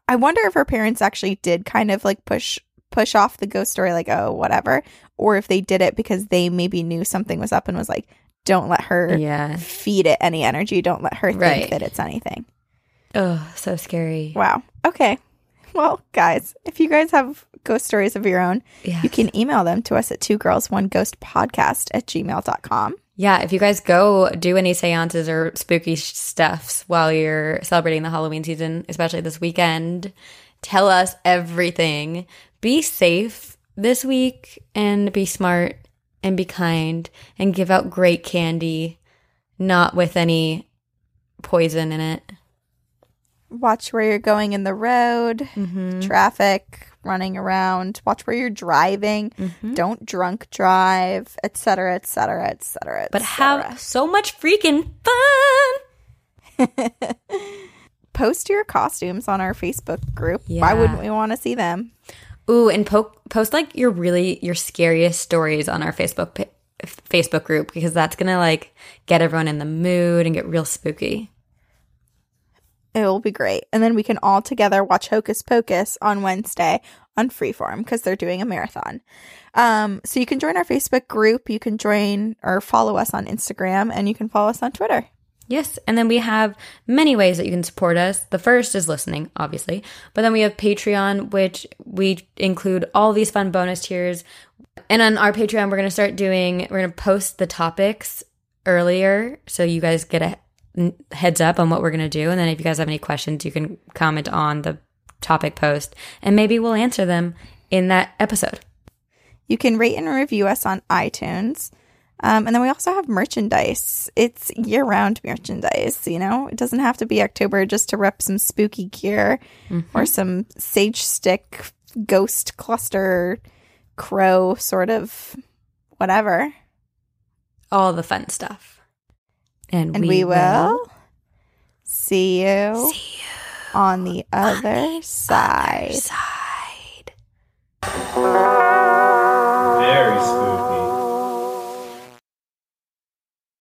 Speaker 1: I wonder if her parents actually did kind of like push push off the ghost story, like oh whatever, or if they did it because they maybe knew something was up and was like, don't let her
Speaker 2: Yeah.
Speaker 1: feed it any energy. Don't let her think
Speaker 2: Right.
Speaker 1: that it's anything.
Speaker 2: Oh, so scary.
Speaker 1: Wow. Okay. Well, guys, if you guys have ghost stories of your own,
Speaker 2: Yeah.
Speaker 1: you can email them to us at two girls, one ghost podcast at gmail.com.
Speaker 2: Yeah, if you guys go do any seances or spooky sh- stuffs while you're celebrating the Halloween season, especially this weekend, tell us everything. Be safe this week and be smart and be kind and give out great candy, not with any poison in it.
Speaker 1: Watch where you're going in the road,
Speaker 2: Mm-hmm.
Speaker 1: traffic, running around. Watch where you're driving.
Speaker 2: Mm-hmm.
Speaker 1: Don't drunk drive, etc., etc., etc.
Speaker 2: But have so much freaking fun.
Speaker 1: post your costumes on our Facebook group. Why wouldn't we want to see them?
Speaker 2: Ooh, and po- post like your really your scariest stories on our Facebook pa- Facebook group because that's gonna like get everyone in the mood and get real spooky.
Speaker 1: It will be great. And then we can all together watch Hocus Pocus on Wednesday on Freeform because they're doing a marathon. Um, so you can join our Facebook group. You can join or follow us on Instagram and you can follow us on Twitter.
Speaker 2: Yes, and then we have many ways that you can support us. The first is listening, obviously, but then we have Patreon, which we include all these fun bonus tiers. And on our Patreon, we're going to start doing, we're going to post the topics earlier so you guys get a heads up on what we're going to do. And then if you guys have any questions, you can comment on the topic post and maybe we'll answer them in that episode.
Speaker 1: You can rate and review us on iTunes. Um, and then we also have merchandise. It's year round merchandise, you know? It doesn't have to be October just to rep some spooky gear mm-hmm. or some sage stick, ghost cluster, crow sort of whatever.
Speaker 2: All the fun stuff. And,
Speaker 1: and we, we, will, will see, you
Speaker 2: see you,
Speaker 1: on the other,
Speaker 2: on the
Speaker 1: side.
Speaker 2: other side. Very spooky.